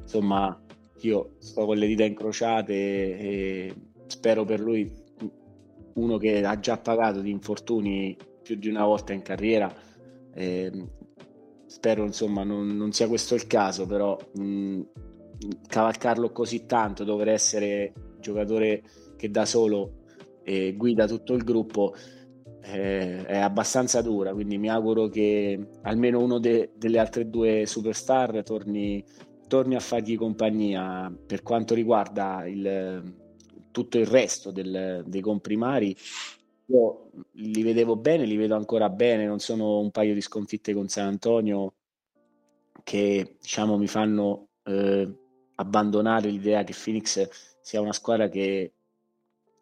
insomma io sto con le dita incrociate e spero per lui uno che ha già pagato di infortuni più di una volta in carriera. Eh, spero insomma non, non, sia questo il caso, però mh, cavalcarlo così tanto, dover essere giocatore che da solo eh, guida tutto il gruppo eh, è abbastanza dura, quindi mi auguro che almeno uno de- delle altre due superstar torni, torni, a fargli compagnia. Per quanto riguarda il, tutto il resto del, dei comprimari, io li vedevo bene, li vedo ancora bene, non sono un paio di sconfitte con San Antonio che diciamo mi fanno eh, abbandonare l'idea che Phoenix sia una squadra che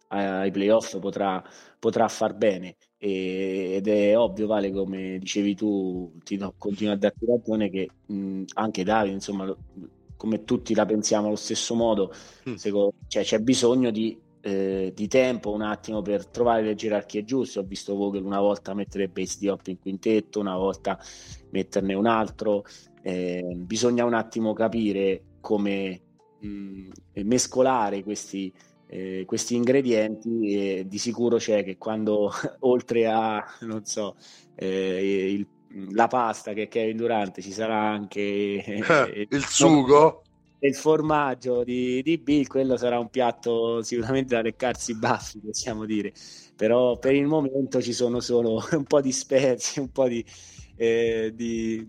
ai playoff potrà, potrà far bene. E, ed è ovvio Vale come dicevi tu ti do, continuo a darti ragione che mh, anche Davide insomma come tutti la pensiamo allo stesso modo mm. secondo, cioè, c'è bisogno di, eh, di, tempo un attimo per trovare le gerarchie giuste. Ho visto Vogel una volta mettere base di hop in quintetto una volta metterne un altro. Eh, bisogna un attimo capire come mh, mescolare questi eh, questi ingredienti e di sicuro c'è che quando oltre a non so eh, il, la pasta che è Kevin Durante ci sarà anche eh, il sugo e il formaggio di, di Bill quello sarà un piatto sicuramente da leccarsi i baffi possiamo dire però per il momento ci sono solo un po' di spezie un po' di, eh, di,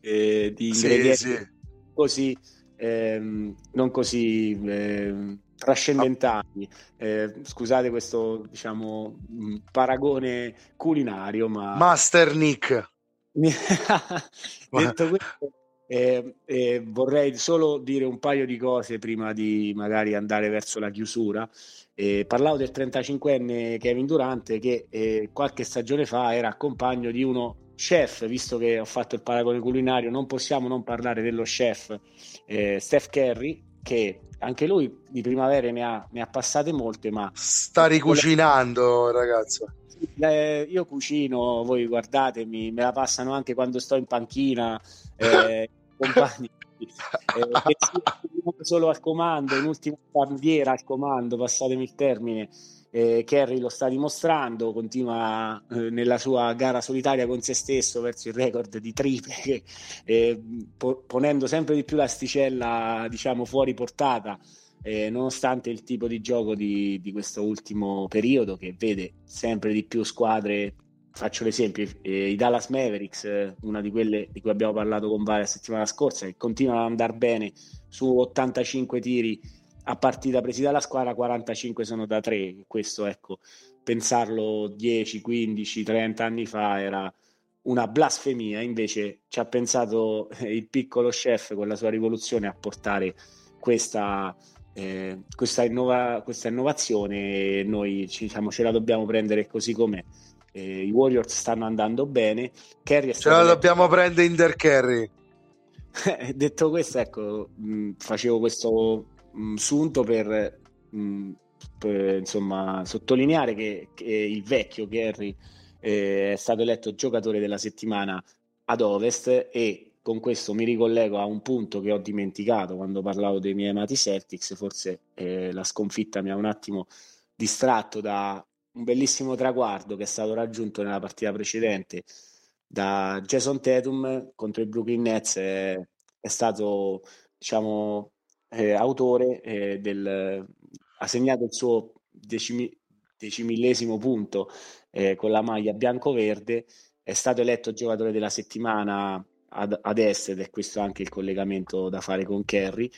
eh, di ingredienti sì, sì. così ehm, non così ehm, trascendentali. Eh, scusate questo, diciamo, mm, paragone culinario, ma... Master Nick. Detto questo, eh, eh, vorrei solo dire un paio di cose prima di magari andare verso la chiusura. Eh, parlavo del 35enne Kevin Durante che eh, qualche stagione fa era compagno di uno chef, visto che ho fatto il paragone culinario, non possiamo non parlare dello chef eh, Steph Curry, che anche lui di primavera ne ha, ne ha passate molte, ma... Sta ricucinando, ragazzo. Eh, io cucino, voi guardatemi, me la passano anche quando sto in panchina, eh, compagni. Eh, solo al comando, in ultima bandiera al comando, passatemi il termine, eh, Kerry lo sta dimostrando, continua eh, nella sua gara solitaria con se stesso verso il record di triple, eh, po- ponendo sempre di più l'asticella diciamo fuori portata. Eh, nonostante il tipo di gioco di, di, questo ultimo periodo che vede sempre di più squadre faccio l'esempio eh, i Dallas Mavericks eh, una di quelle di cui abbiamo parlato con Vale la settimana scorsa che continuano ad andare bene su 85 tiri a partita presi dalla squadra 45 sono da 3 questo ecco pensarlo 10 15 30 anni fa era una blasfemia invece ci ha pensato il piccolo chef con la sua rivoluzione a portare questa eh, questa, innova- questa, innovazione noi ci, diciamo, ce la dobbiamo prendere così com'è. Eh, I Warriors stanno andando bene. Kerry ce la dobbiamo prendere in Der Kerry. Detto questo, ecco, mh, facevo questo mh, sunto per, per insomma, sottolineare che, che, il vecchio Kerry eh, è stato eletto giocatore della settimana ad Ovest e con questo mi ricollego a un punto che ho dimenticato quando parlavo dei miei amati Celtics, forse eh, la sconfitta mi ha un attimo distratto da un bellissimo traguardo che è stato raggiunto nella partita precedente da Jason Tatum contro i Brooklyn Nets, è, è stato diciamo eh, autore eh, del ha segnato il suo decimi, decimillesimo punto eh, con la maglia bianco-verde, è stato eletto giocatore della settimana ad, ad est ed è questo anche il collegamento da fare con Kerry.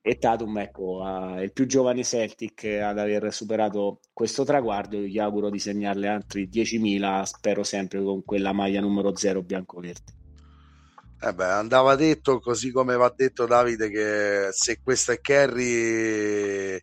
E Tatum ecco, è il più giovane Celtic ad aver superato questo traguardo. Gli auguro di segnarle altri 10.000 spero sempre con quella maglia numero 0 bianco-verde eh beh, andava detto così come va detto Davide che se questo è Kerry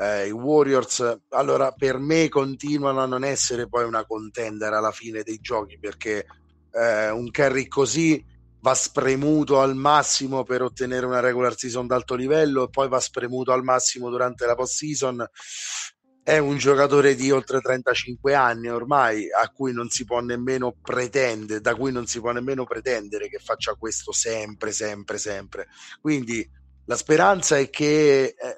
eh, i Warriors allora per me continuano a non essere poi una contender alla fine dei giochi perché eh, un Kerry così va spremuto al massimo per ottenere una regular season d'alto livello e poi va spremuto al massimo durante la post season è un giocatore di oltre 35 anni ormai a cui non si può nemmeno pretendere da cui non si può nemmeno pretendere che faccia questo sempre sempre sempre. Quindi la speranza è che eh,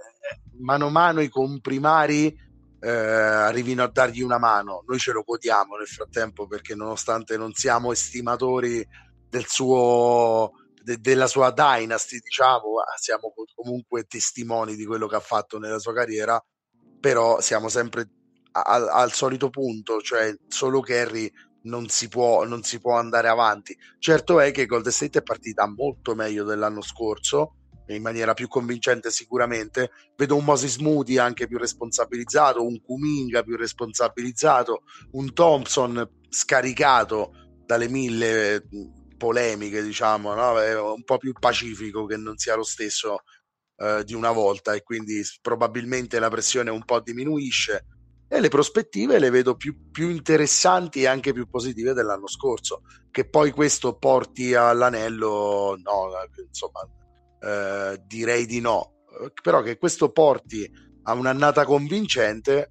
mano a mano i comprimari eh, arrivino a dargli una mano. Noi ce lo godiamo nel frattempo perché nonostante non siamo estimatori del suo, de, della sua dynasty, diciamo, siamo comunque testimoni di quello che ha fatto nella sua carriera, però siamo sempre al, al solito punto, cioè solo Kerry non si, può, non si può andare avanti. Certo è che Golden State è partita molto meglio dell'anno scorso, in maniera più convincente sicuramente. Vedo un Moses Moody anche più responsabilizzato, un Kuminga più responsabilizzato, un Thompson scaricato dalle mille polemiche, diciamo, no? un po' più pacifico che non sia lo stesso eh, di una volta e quindi probabilmente la pressione un po' diminuisce e le prospettive le vedo più, più interessanti e anche più positive dell'anno scorso. Che poi questo porti all'anello, no, insomma, eh, direi di no, però che questo porti a un'annata convincente,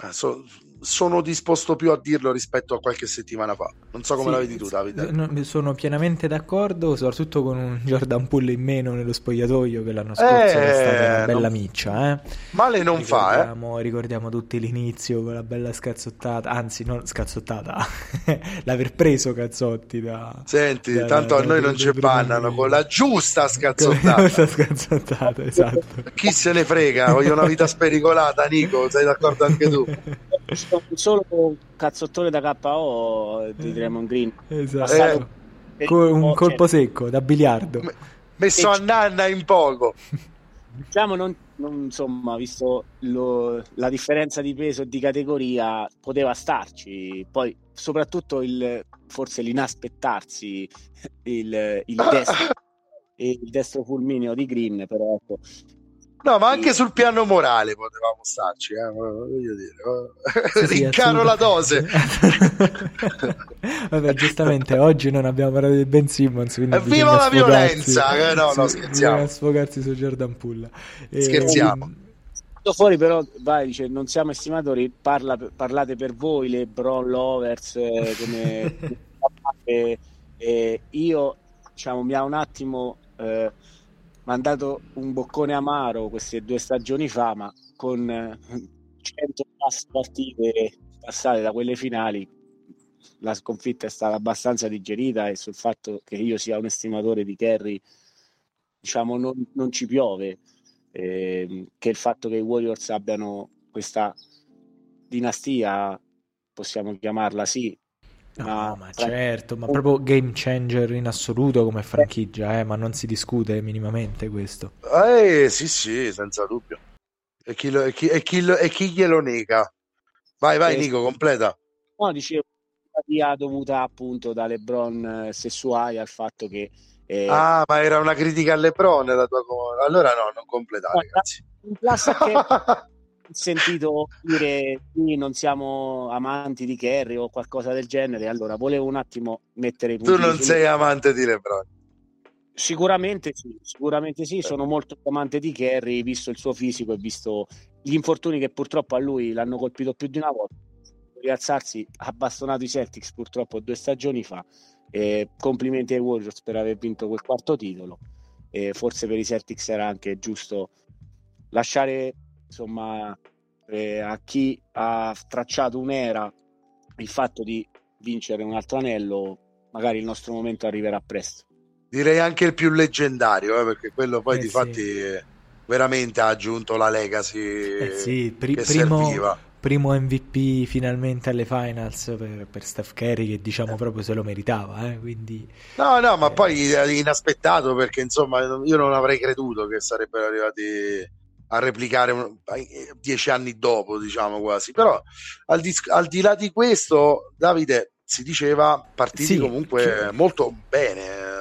eh, so, sono disposto più a dirlo rispetto a qualche settimana fa. Non so come sì, la vedi tu, Davide. No, sono pienamente d'accordo, soprattutto con un Jordan Pull in meno nello spogliatoio che l'anno scorso eh, è stata una bella non... miccia. Eh. Male non fa, eh. Ricordiamo tutti l'inizio con la bella scazzottata, anzi, non scazzottata, l'aver preso Cazzotti da. Senti, da, tanto da, a noi non ci bannano con la giusta scazzottata. la giusta scazzottata, esatto. Chi se ne frega? Voglio una vita spericolata, Nico, sei d'accordo anche tu? Solo con cazzottone da KO di Draymond Green. esatto. Eh, un cioè colpo secco da biliardo. Messo a nanna in poco. Diciamo non, non insomma visto lo, la differenza di peso e di categoria poteva starci. Poi soprattutto il forse l'inaspettarsi il, il destro il destro fulmineo di Green però ecco No, ma anche sul piano morale potevamo starci, eh? voglio dire. Sì, sì, Rincaro la dose. Vabbè, giustamente oggi non abbiamo parlato di Ben Simmons. Viva la violenza! Eh, no, no, scherziamo. sfogarsi su Jordan Pulla. E, scherziamo. Fuori però vai, dice, non siamo estimatori, parla, parlate per voi le Bron Lovers eh, come e, e io diciamo mi ha un attimo eh, mandato un boccone amaro queste due stagioni fa, ma con 100 partite passate da quelle finali, la sconfitta è stata abbastanza digerita e sul fatto che io sia un estimatore di Kerry, diciamo, non, non ci piove. Eh, che il fatto che i Warriors abbiano questa dinastia, possiamo chiamarla sì, No, ma certo, ma proprio game changer in assoluto come franchigia, eh, ma non si discute minimamente questo. Eh sì, sì, senza dubbio. E chi, lo, e chi, e chi, lo, e chi glielo nega? Vai, vai, eh, Nico, completa. No, dicevo, simpatia dovuta appunto da LeBron eh, sessuali al fatto che Eh, ah, ma era una critica alle LeBron la tua Allora no, non completare, no, grazie. Ho sentito dire qui non siamo amanti di Kerry o qualcosa del genere, allora volevo un attimo mettere i punti. Tu non sei amante di LeBron. Sicuramente sì, sicuramente sì, sono molto amante di Kerry, visto il suo fisico e visto gli infortuni che purtroppo a lui l'hanno colpito più di una volta. Rialzarsi ha bastonato i Celtics purtroppo due stagioni fa. Eh, complimenti ai Warriors per aver vinto quel quarto titolo. Eh, forse per i Celtics era anche giusto lasciare insomma eh, a chi ha tracciato un'era il fatto di vincere un altro anello, magari il nostro momento arriverà presto direi anche il più leggendario, eh, perché quello poi eh di sì. fatti veramente ha aggiunto la legacy eh sì, pri- primo, serviva. primo MVP finalmente alle finals per, per Steph Curry che diciamo eh. proprio se lo meritava eh, quindi, no no ma poi inaspettato perché insomma io non avrei creduto che sarebbero arrivati a replicare dieci anni dopo diciamo quasi. Però al di, al di là di questo Davide si diceva partiti sì, comunque chi... molto bene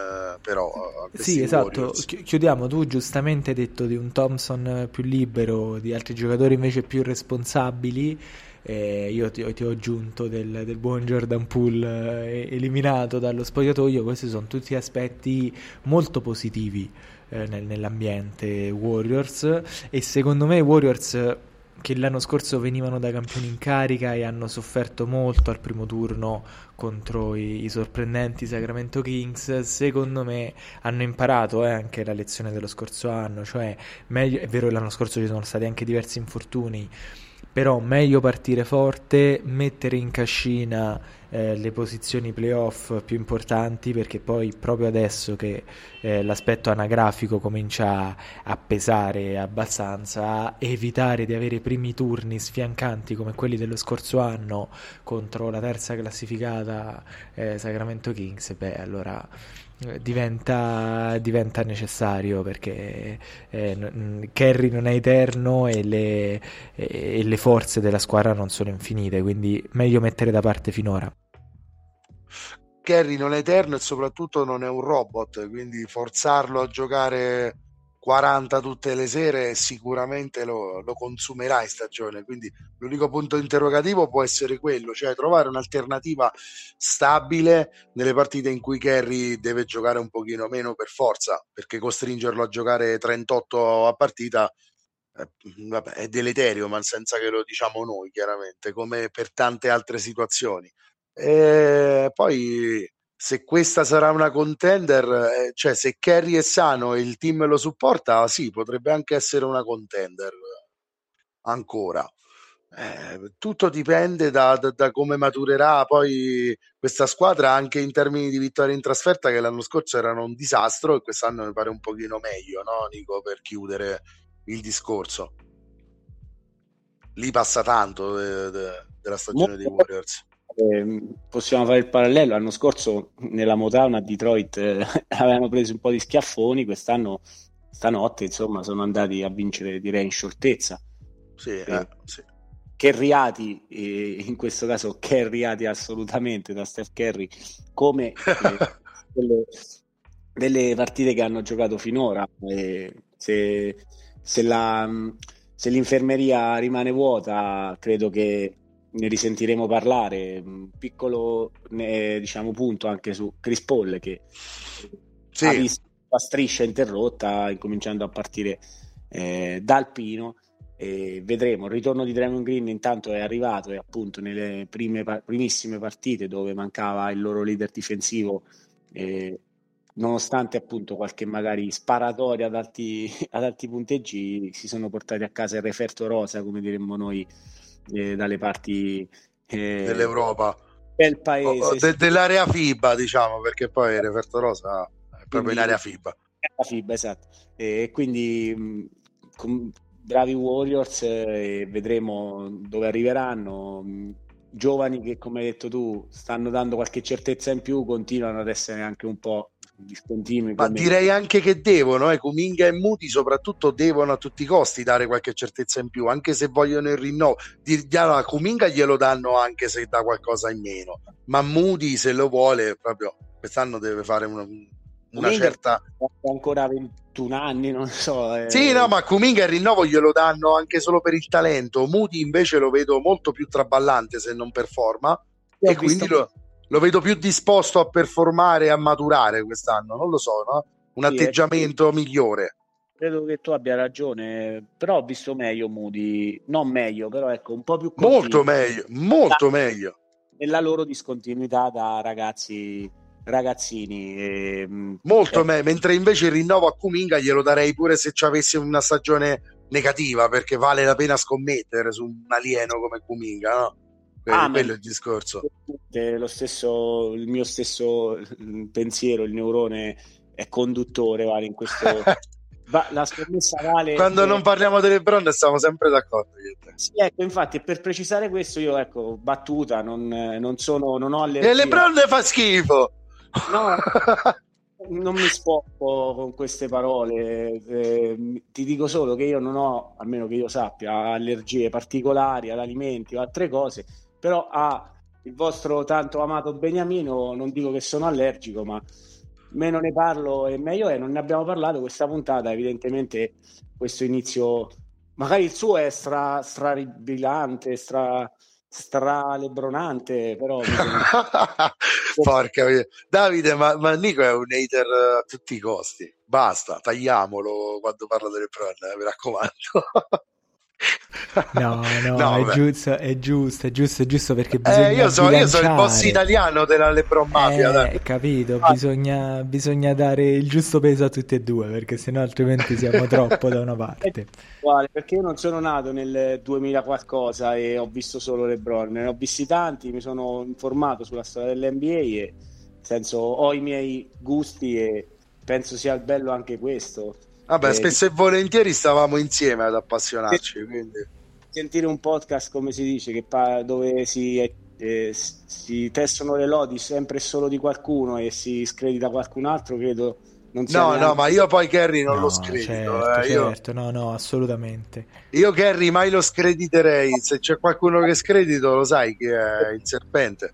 però sì esatto. chiudiamo. Tu giustamente hai detto di un Thompson più libero di altri giocatori invece più responsabili. Eh, io ti, ti, ho aggiunto del, del buon Jordan Poole eh, eliminato dallo spogliatoio. Questi sono tutti aspetti molto positivi eh, nel, nell'ambiente Warriors. E secondo me Warriors che l'anno scorso venivano da campioni in carica e hanno sofferto molto al primo turno contro i, i sorprendenti Sacramento Kings, secondo me hanno imparato eh, anche la lezione dello scorso anno, cioè meglio, è vero che l'anno scorso ci sono stati anche diversi infortuni, però meglio partire forte, mettere in cascina eh, le posizioni playoff più importanti perché poi proprio adesso che eh, l'aspetto anagrafico comincia a pesare abbastanza, evitare di avere primi turni sfiancanti come quelli dello scorso anno contro la terza classificata eh, Sacramento Kings, beh allora diventa, diventa necessario perché eh, Kerry non è eterno e le, e le forze della squadra non sono infinite, quindi meglio mettere da parte finora. Kerry non è eterno e soprattutto non è un robot, quindi forzarlo a giocare 40 tutte le sere sicuramente lo, lo, consumerà in stagione quindi l'unico punto interrogativo può essere quello cioè trovare un'alternativa stabile nelle partite in cui Kerry deve giocare un pochino meno per forza perché costringerlo a giocare 38 a partita eh, vabbè, è deleterio ma senza che lo diciamo noi chiaramente come per tante altre situazioni. E poi se questa sarà una contender, eh, cioè se Kerry è sano e il team lo supporta, sì, potrebbe anche essere una contender ancora. Eh, tutto dipende da, da, da, come maturerà poi questa squadra anche in termini di vittorie in trasferta che l'anno scorso erano un disastro e quest'anno mi pare un pochino meglio, no Nico, per chiudere il discorso. Lì passa tanto de, de, della stagione dei Warriors eh, possiamo fare il parallelo. L'anno scorso nella Motown a Detroit eh, avevano preso un po' di schiaffoni, quest'anno, stanotte, insomma, sono andati a vincere, direi, in scioltezza. Sì, eh, eh sì. Kerriati, eh, in questo caso Kerriati assolutamente da Steph Curry, come delle, eh, delle, partite che hanno giocato finora. se, se, la, se l'infermeria rimane vuota, credo che ne risentiremo parlare. Un piccolo diciamo, punto anche su Chris Paul che sì. ha visto la striscia interrotta, incominciando a partire eh, dal Pino. E vedremo il ritorno di Draymond Green intanto è arrivato e appunto nelle prime, primissime partite dove mancava il loro leader difensivo eh, nonostante appunto qualche magari sparatoria ad alti, ad alti punteggi si sono portati a casa il referto rosa come diremmo noi eh, dalle parti eh, dell'Europa. del paese o, o de- dell'area FIBA diciamo perché poi il referto rosa è proprio in area FIBA. la FIBA esatto. E quindi mh, com- bravi Warriors eh, vedremo dove arriveranno. Mh, giovani che come hai detto tu stanno dando qualche certezza in più continuano ad essere anche un po' discontinui. Ma direi anche che devono, eh, Kuminga e Muti soprattutto devono a tutti i costi dare qualche certezza in più, anche se vogliono il rinnovo. Di, allora, Kuminga glielo danno anche se dà qualcosa in meno, ma Muti se lo vuole proprio quest'anno deve fare un, una Kuminga certa... ancora 21 anni, non so. Eh... Sì, no, ma Kuminga il rinnovo glielo danno anche solo per il talento. Moody invece lo vedo molto più traballante se non performa Io e quindi lo, lo, vedo più disposto a performare e a maturare quest'anno, non lo so, no? Un sì, atteggiamento migliore. Credo che tu abbia ragione, però ho visto meglio Moody, non meglio, però ecco, un po' più continuo. Molto meglio, molto meglio. Nella loro discontinuità da ragazzi ragazzini. E, ehm, Molto eh. me, mentre invece il rinnovo a Kuminga glielo darei pure se ci avessi una stagione negativa, perché vale la pena scommettere su un alieno come Kuminga, no? Quello, ah, quello è il discorso. Lo stesso, il mio stesso mm, pensiero, il neurone è conduttore, vale, in questo... Va, la scommessa vale quando che... non parliamo delle bronze stiamo sempre d'accordo sì, ecco infatti per precisare questo io ecco battuta non, non sono non ho allergia. E le bronze fa schifo! No, non mi spocco con queste parole, eh, ti dico solo che io non ho, almeno che io sappia, allergie particolari ad alimenti o altre cose, però a il vostro tanto amato Beniamino non dico che sono allergico, ma meno ne parlo e meglio è. Non ne abbiamo parlato questa puntata, evidentemente questo inizio, magari il suo è stra, straribilante, stra stralebronante, però... Porca mia. Davide, ma, ma, Nico è un hater a tutti i costi. Basta, tagliamolo quando parla delle pronne, eh, mi raccomando. No, no, no è, giusto, è giusto, è giusto, è giusto perché bisogna. Eh, io, so, io sono il boss italiano della Lebron Mafia. Eh, capito, ah. bisogna, bisogna, dare il giusto peso a tutti e due perché sennò altrimenti siamo troppo da una parte. Perché io non sono nato nel 2000 qualcosa e ho visto solo Lebron, ne ho visti tanti, mi sono informato sulla storia dell'NBA e nel senso ho i miei gusti e penso sia bello anche questo Vabbè, eh, spesso e volentieri stavamo insieme ad appassionarci. Quindi. Sentire un podcast, come si dice, pa- dove si, eh, si testano le lodi sempre e solo di qualcuno e si scredita qualcun altro, credo. Non no, neanche... no, ma io poi Kerry non no, lo scredito. Certo, eh, certo, io... no, no, assolutamente. Io Kerry mai lo screditerei. Se c'è qualcuno che scredito, lo sai che è il serpente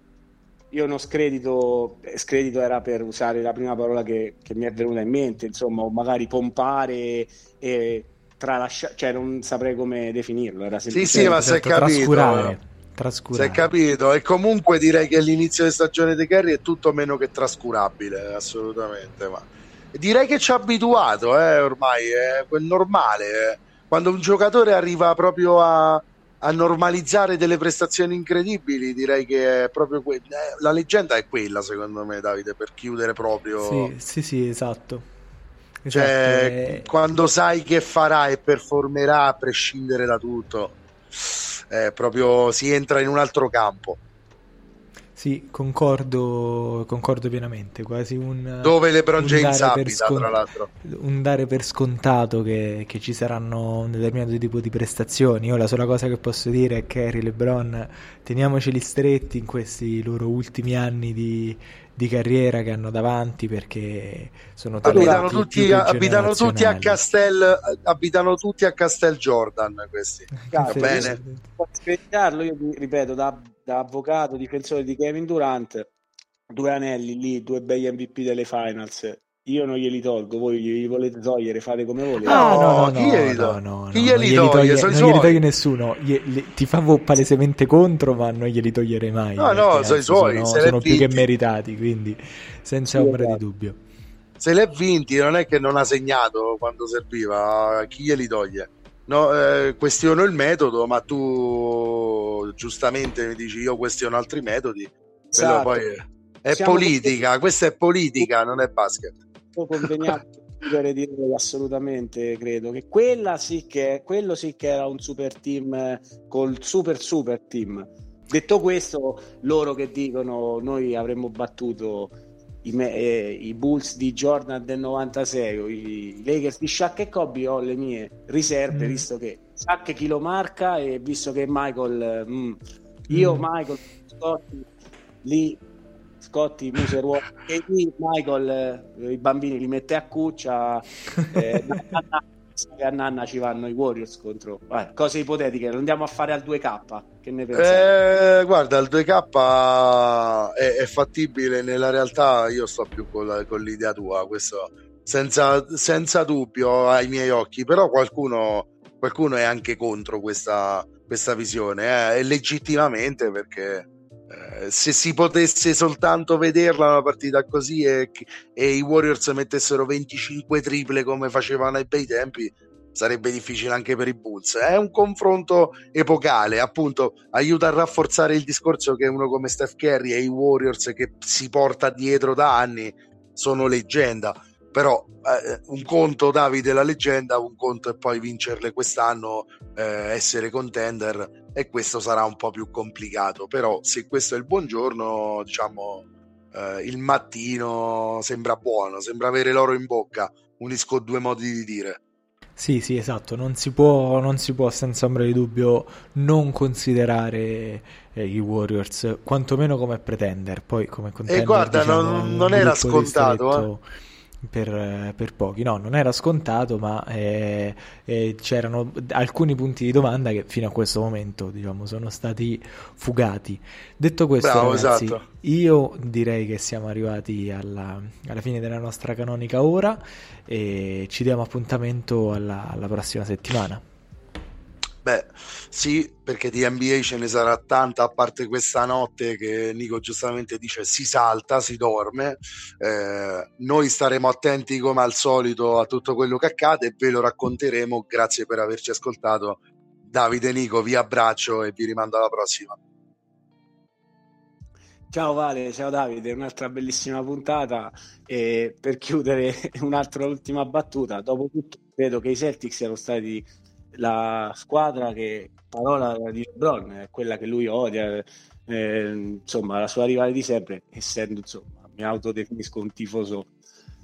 io non scredito, scredito era per usare la prima parola che, che mi è venuta in mente, insomma, magari pompare e tralasciare, cioè non saprei come definirlo. Era sì, sì, ma si è capito. Trascurare. trascurare. Si è capito, e comunque direi che l'inizio di stagione di Kerry è tutto meno che trascurabile, assolutamente. Ma direi che ci ha abituato, eh, ormai è normale. Eh. Quando un giocatore arriva proprio a a normalizzare delle prestazioni incredibili, direi che è proprio que- eh, la leggenda è quella, secondo me, Davide, per chiudere proprio. Sì, sì, sì esatto. Cioè, esatto. quando sai che farà e performerà a prescindere da tutto, eh, proprio si entra in un altro campo. Sì, concordo, concordo pienamente. Quasi un. Dove LeBron James abita, scont- tra l'altro. Un dare per scontato che, che, ci saranno un determinato tipo di prestazioni. Io la sola cosa che posso dire è che Harry LeBron teniamoceli stretti in questi loro ultimi anni di, di carriera che hanno davanti perché sono abitano tutti, abitano tutti a Castel abitano tutti a Castel Jordan questi va bene spiegarlo io ripeto da, da, avvocato difensore di Kevin Durant due anelli lì due bei MVP delle finals io non glieli tolgo, voi glieli volete togliere, fate come volete. Ah, no, no, no, chi glieli toglie? No, no, chi glieli toglie? toglie? non glieli toglie nessuno. Gli, ti favo palesemente contro, ma non glieli toglierei mai. No, no, sono i suoi. Sono, sono più che meritati, quindi senza sì, ombra di esatto. dubbio. Se l'è vinti, non è che non ha segnato quando serviva. Chi glieli toglie? No, eh, questiono il metodo, ma tu giustamente mi dici io questiono altri metodi. Esatto. Poi è, è politica, questa è politica, non è basket dire assolutamente credo che quella sì che quello sì che era un super team col super super team detto questo loro che dicono noi avremmo battuto i, me, eh, i Bulls di Jordan del 96 i Lakers di Shaq e Kobe ho le mie riserve mm. visto che Shaq chi lo marca e visto che Michael mm, io mm. Michael Scott lì Scotti, Museruolo e lì Michael eh, i bambini li mette a cuccia eh, che a Nanna ci vanno i Warriors contro Vabbè, cose ipotetiche. Lo andiamo a fare al 2K. Che ne pensate? Eh, guarda, il 2K è, è, fattibile nella realtà. Io sto più con, la, con l'idea tua, questo senza, senza, dubbio ai miei occhi. Però qualcuno, qualcuno è anche contro questa, questa visione eh, legittimamente perché eh, se si potesse soltanto vederla una partita così e, e, i Warriors mettessero 25 triple come facevano ai bei tempi sarebbe difficile anche per i Bulls. È un confronto epocale appunto aiuta a rafforzare il discorso che uno come Steph Curry e i Warriors che si porta dietro da anni sono leggenda però eh, un conto Davide la leggenda, un conto è poi vincerle quest'anno, eh, essere contender e questo sarà un po' più complicato, però se questo è il buongiorno, diciamo eh, il mattino sembra buono, sembra avere l'oro in bocca, unisco due modi di dire. Sì, sì, esatto, non si può, non si può senza ombra di dubbio non considerare eh, i Warriors, quantomeno come pretender, poi come contender. E guarda, diciamo, non, non era scontato, eh per, per, pochi. No, non era scontato, ma eh, eh, c'erano alcuni punti di domanda che fino a questo momento diciamo, sono stati fugati. Detto questo, Bravo, ragazzi, esatto. io direi che siamo arrivati alla, alla, fine della nostra canonica ora e ci diamo appuntamento alla, alla prossima settimana. Beh, sì, perché di NBA ce ne sarà tanta, a parte questa notte che Nico giustamente dice si salta, si dorme. Eh, noi staremo attenti come al solito a tutto quello che accade e ve lo racconteremo. Grazie per averci ascoltato. Davide Nico, vi abbraccio e vi rimando alla prossima. Ciao Vale, ciao Davide, un'altra bellissima puntata e per chiudere un'altra ultima battuta, dopo tutto credo che i Celtics siano stati la squadra che parola di LeBron è quella che lui odia, eh, insomma, la sua rivale di sempre, essendo insomma, mi autodefinisco un tifoso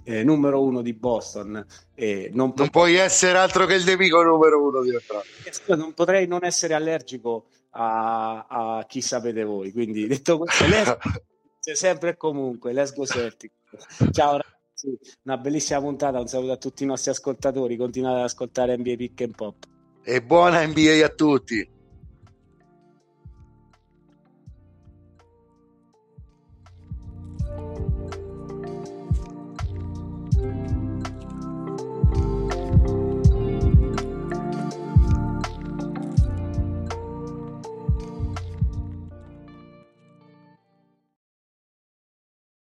eh, numero uno di Boston. Eh, non, non puoi essere altro che il nemico numero uno di Boston. Non potrei non essere allergico a, a chi sapete voi. Quindi, detto questo, c'è sempre e comunque. Let's go Celtic. Ciao ragazzi, una bellissima puntata. Un saluto a tutti i nostri ascoltatori. Continuate ad ascoltare NBA Pick and Pop e buona NBA a tutti.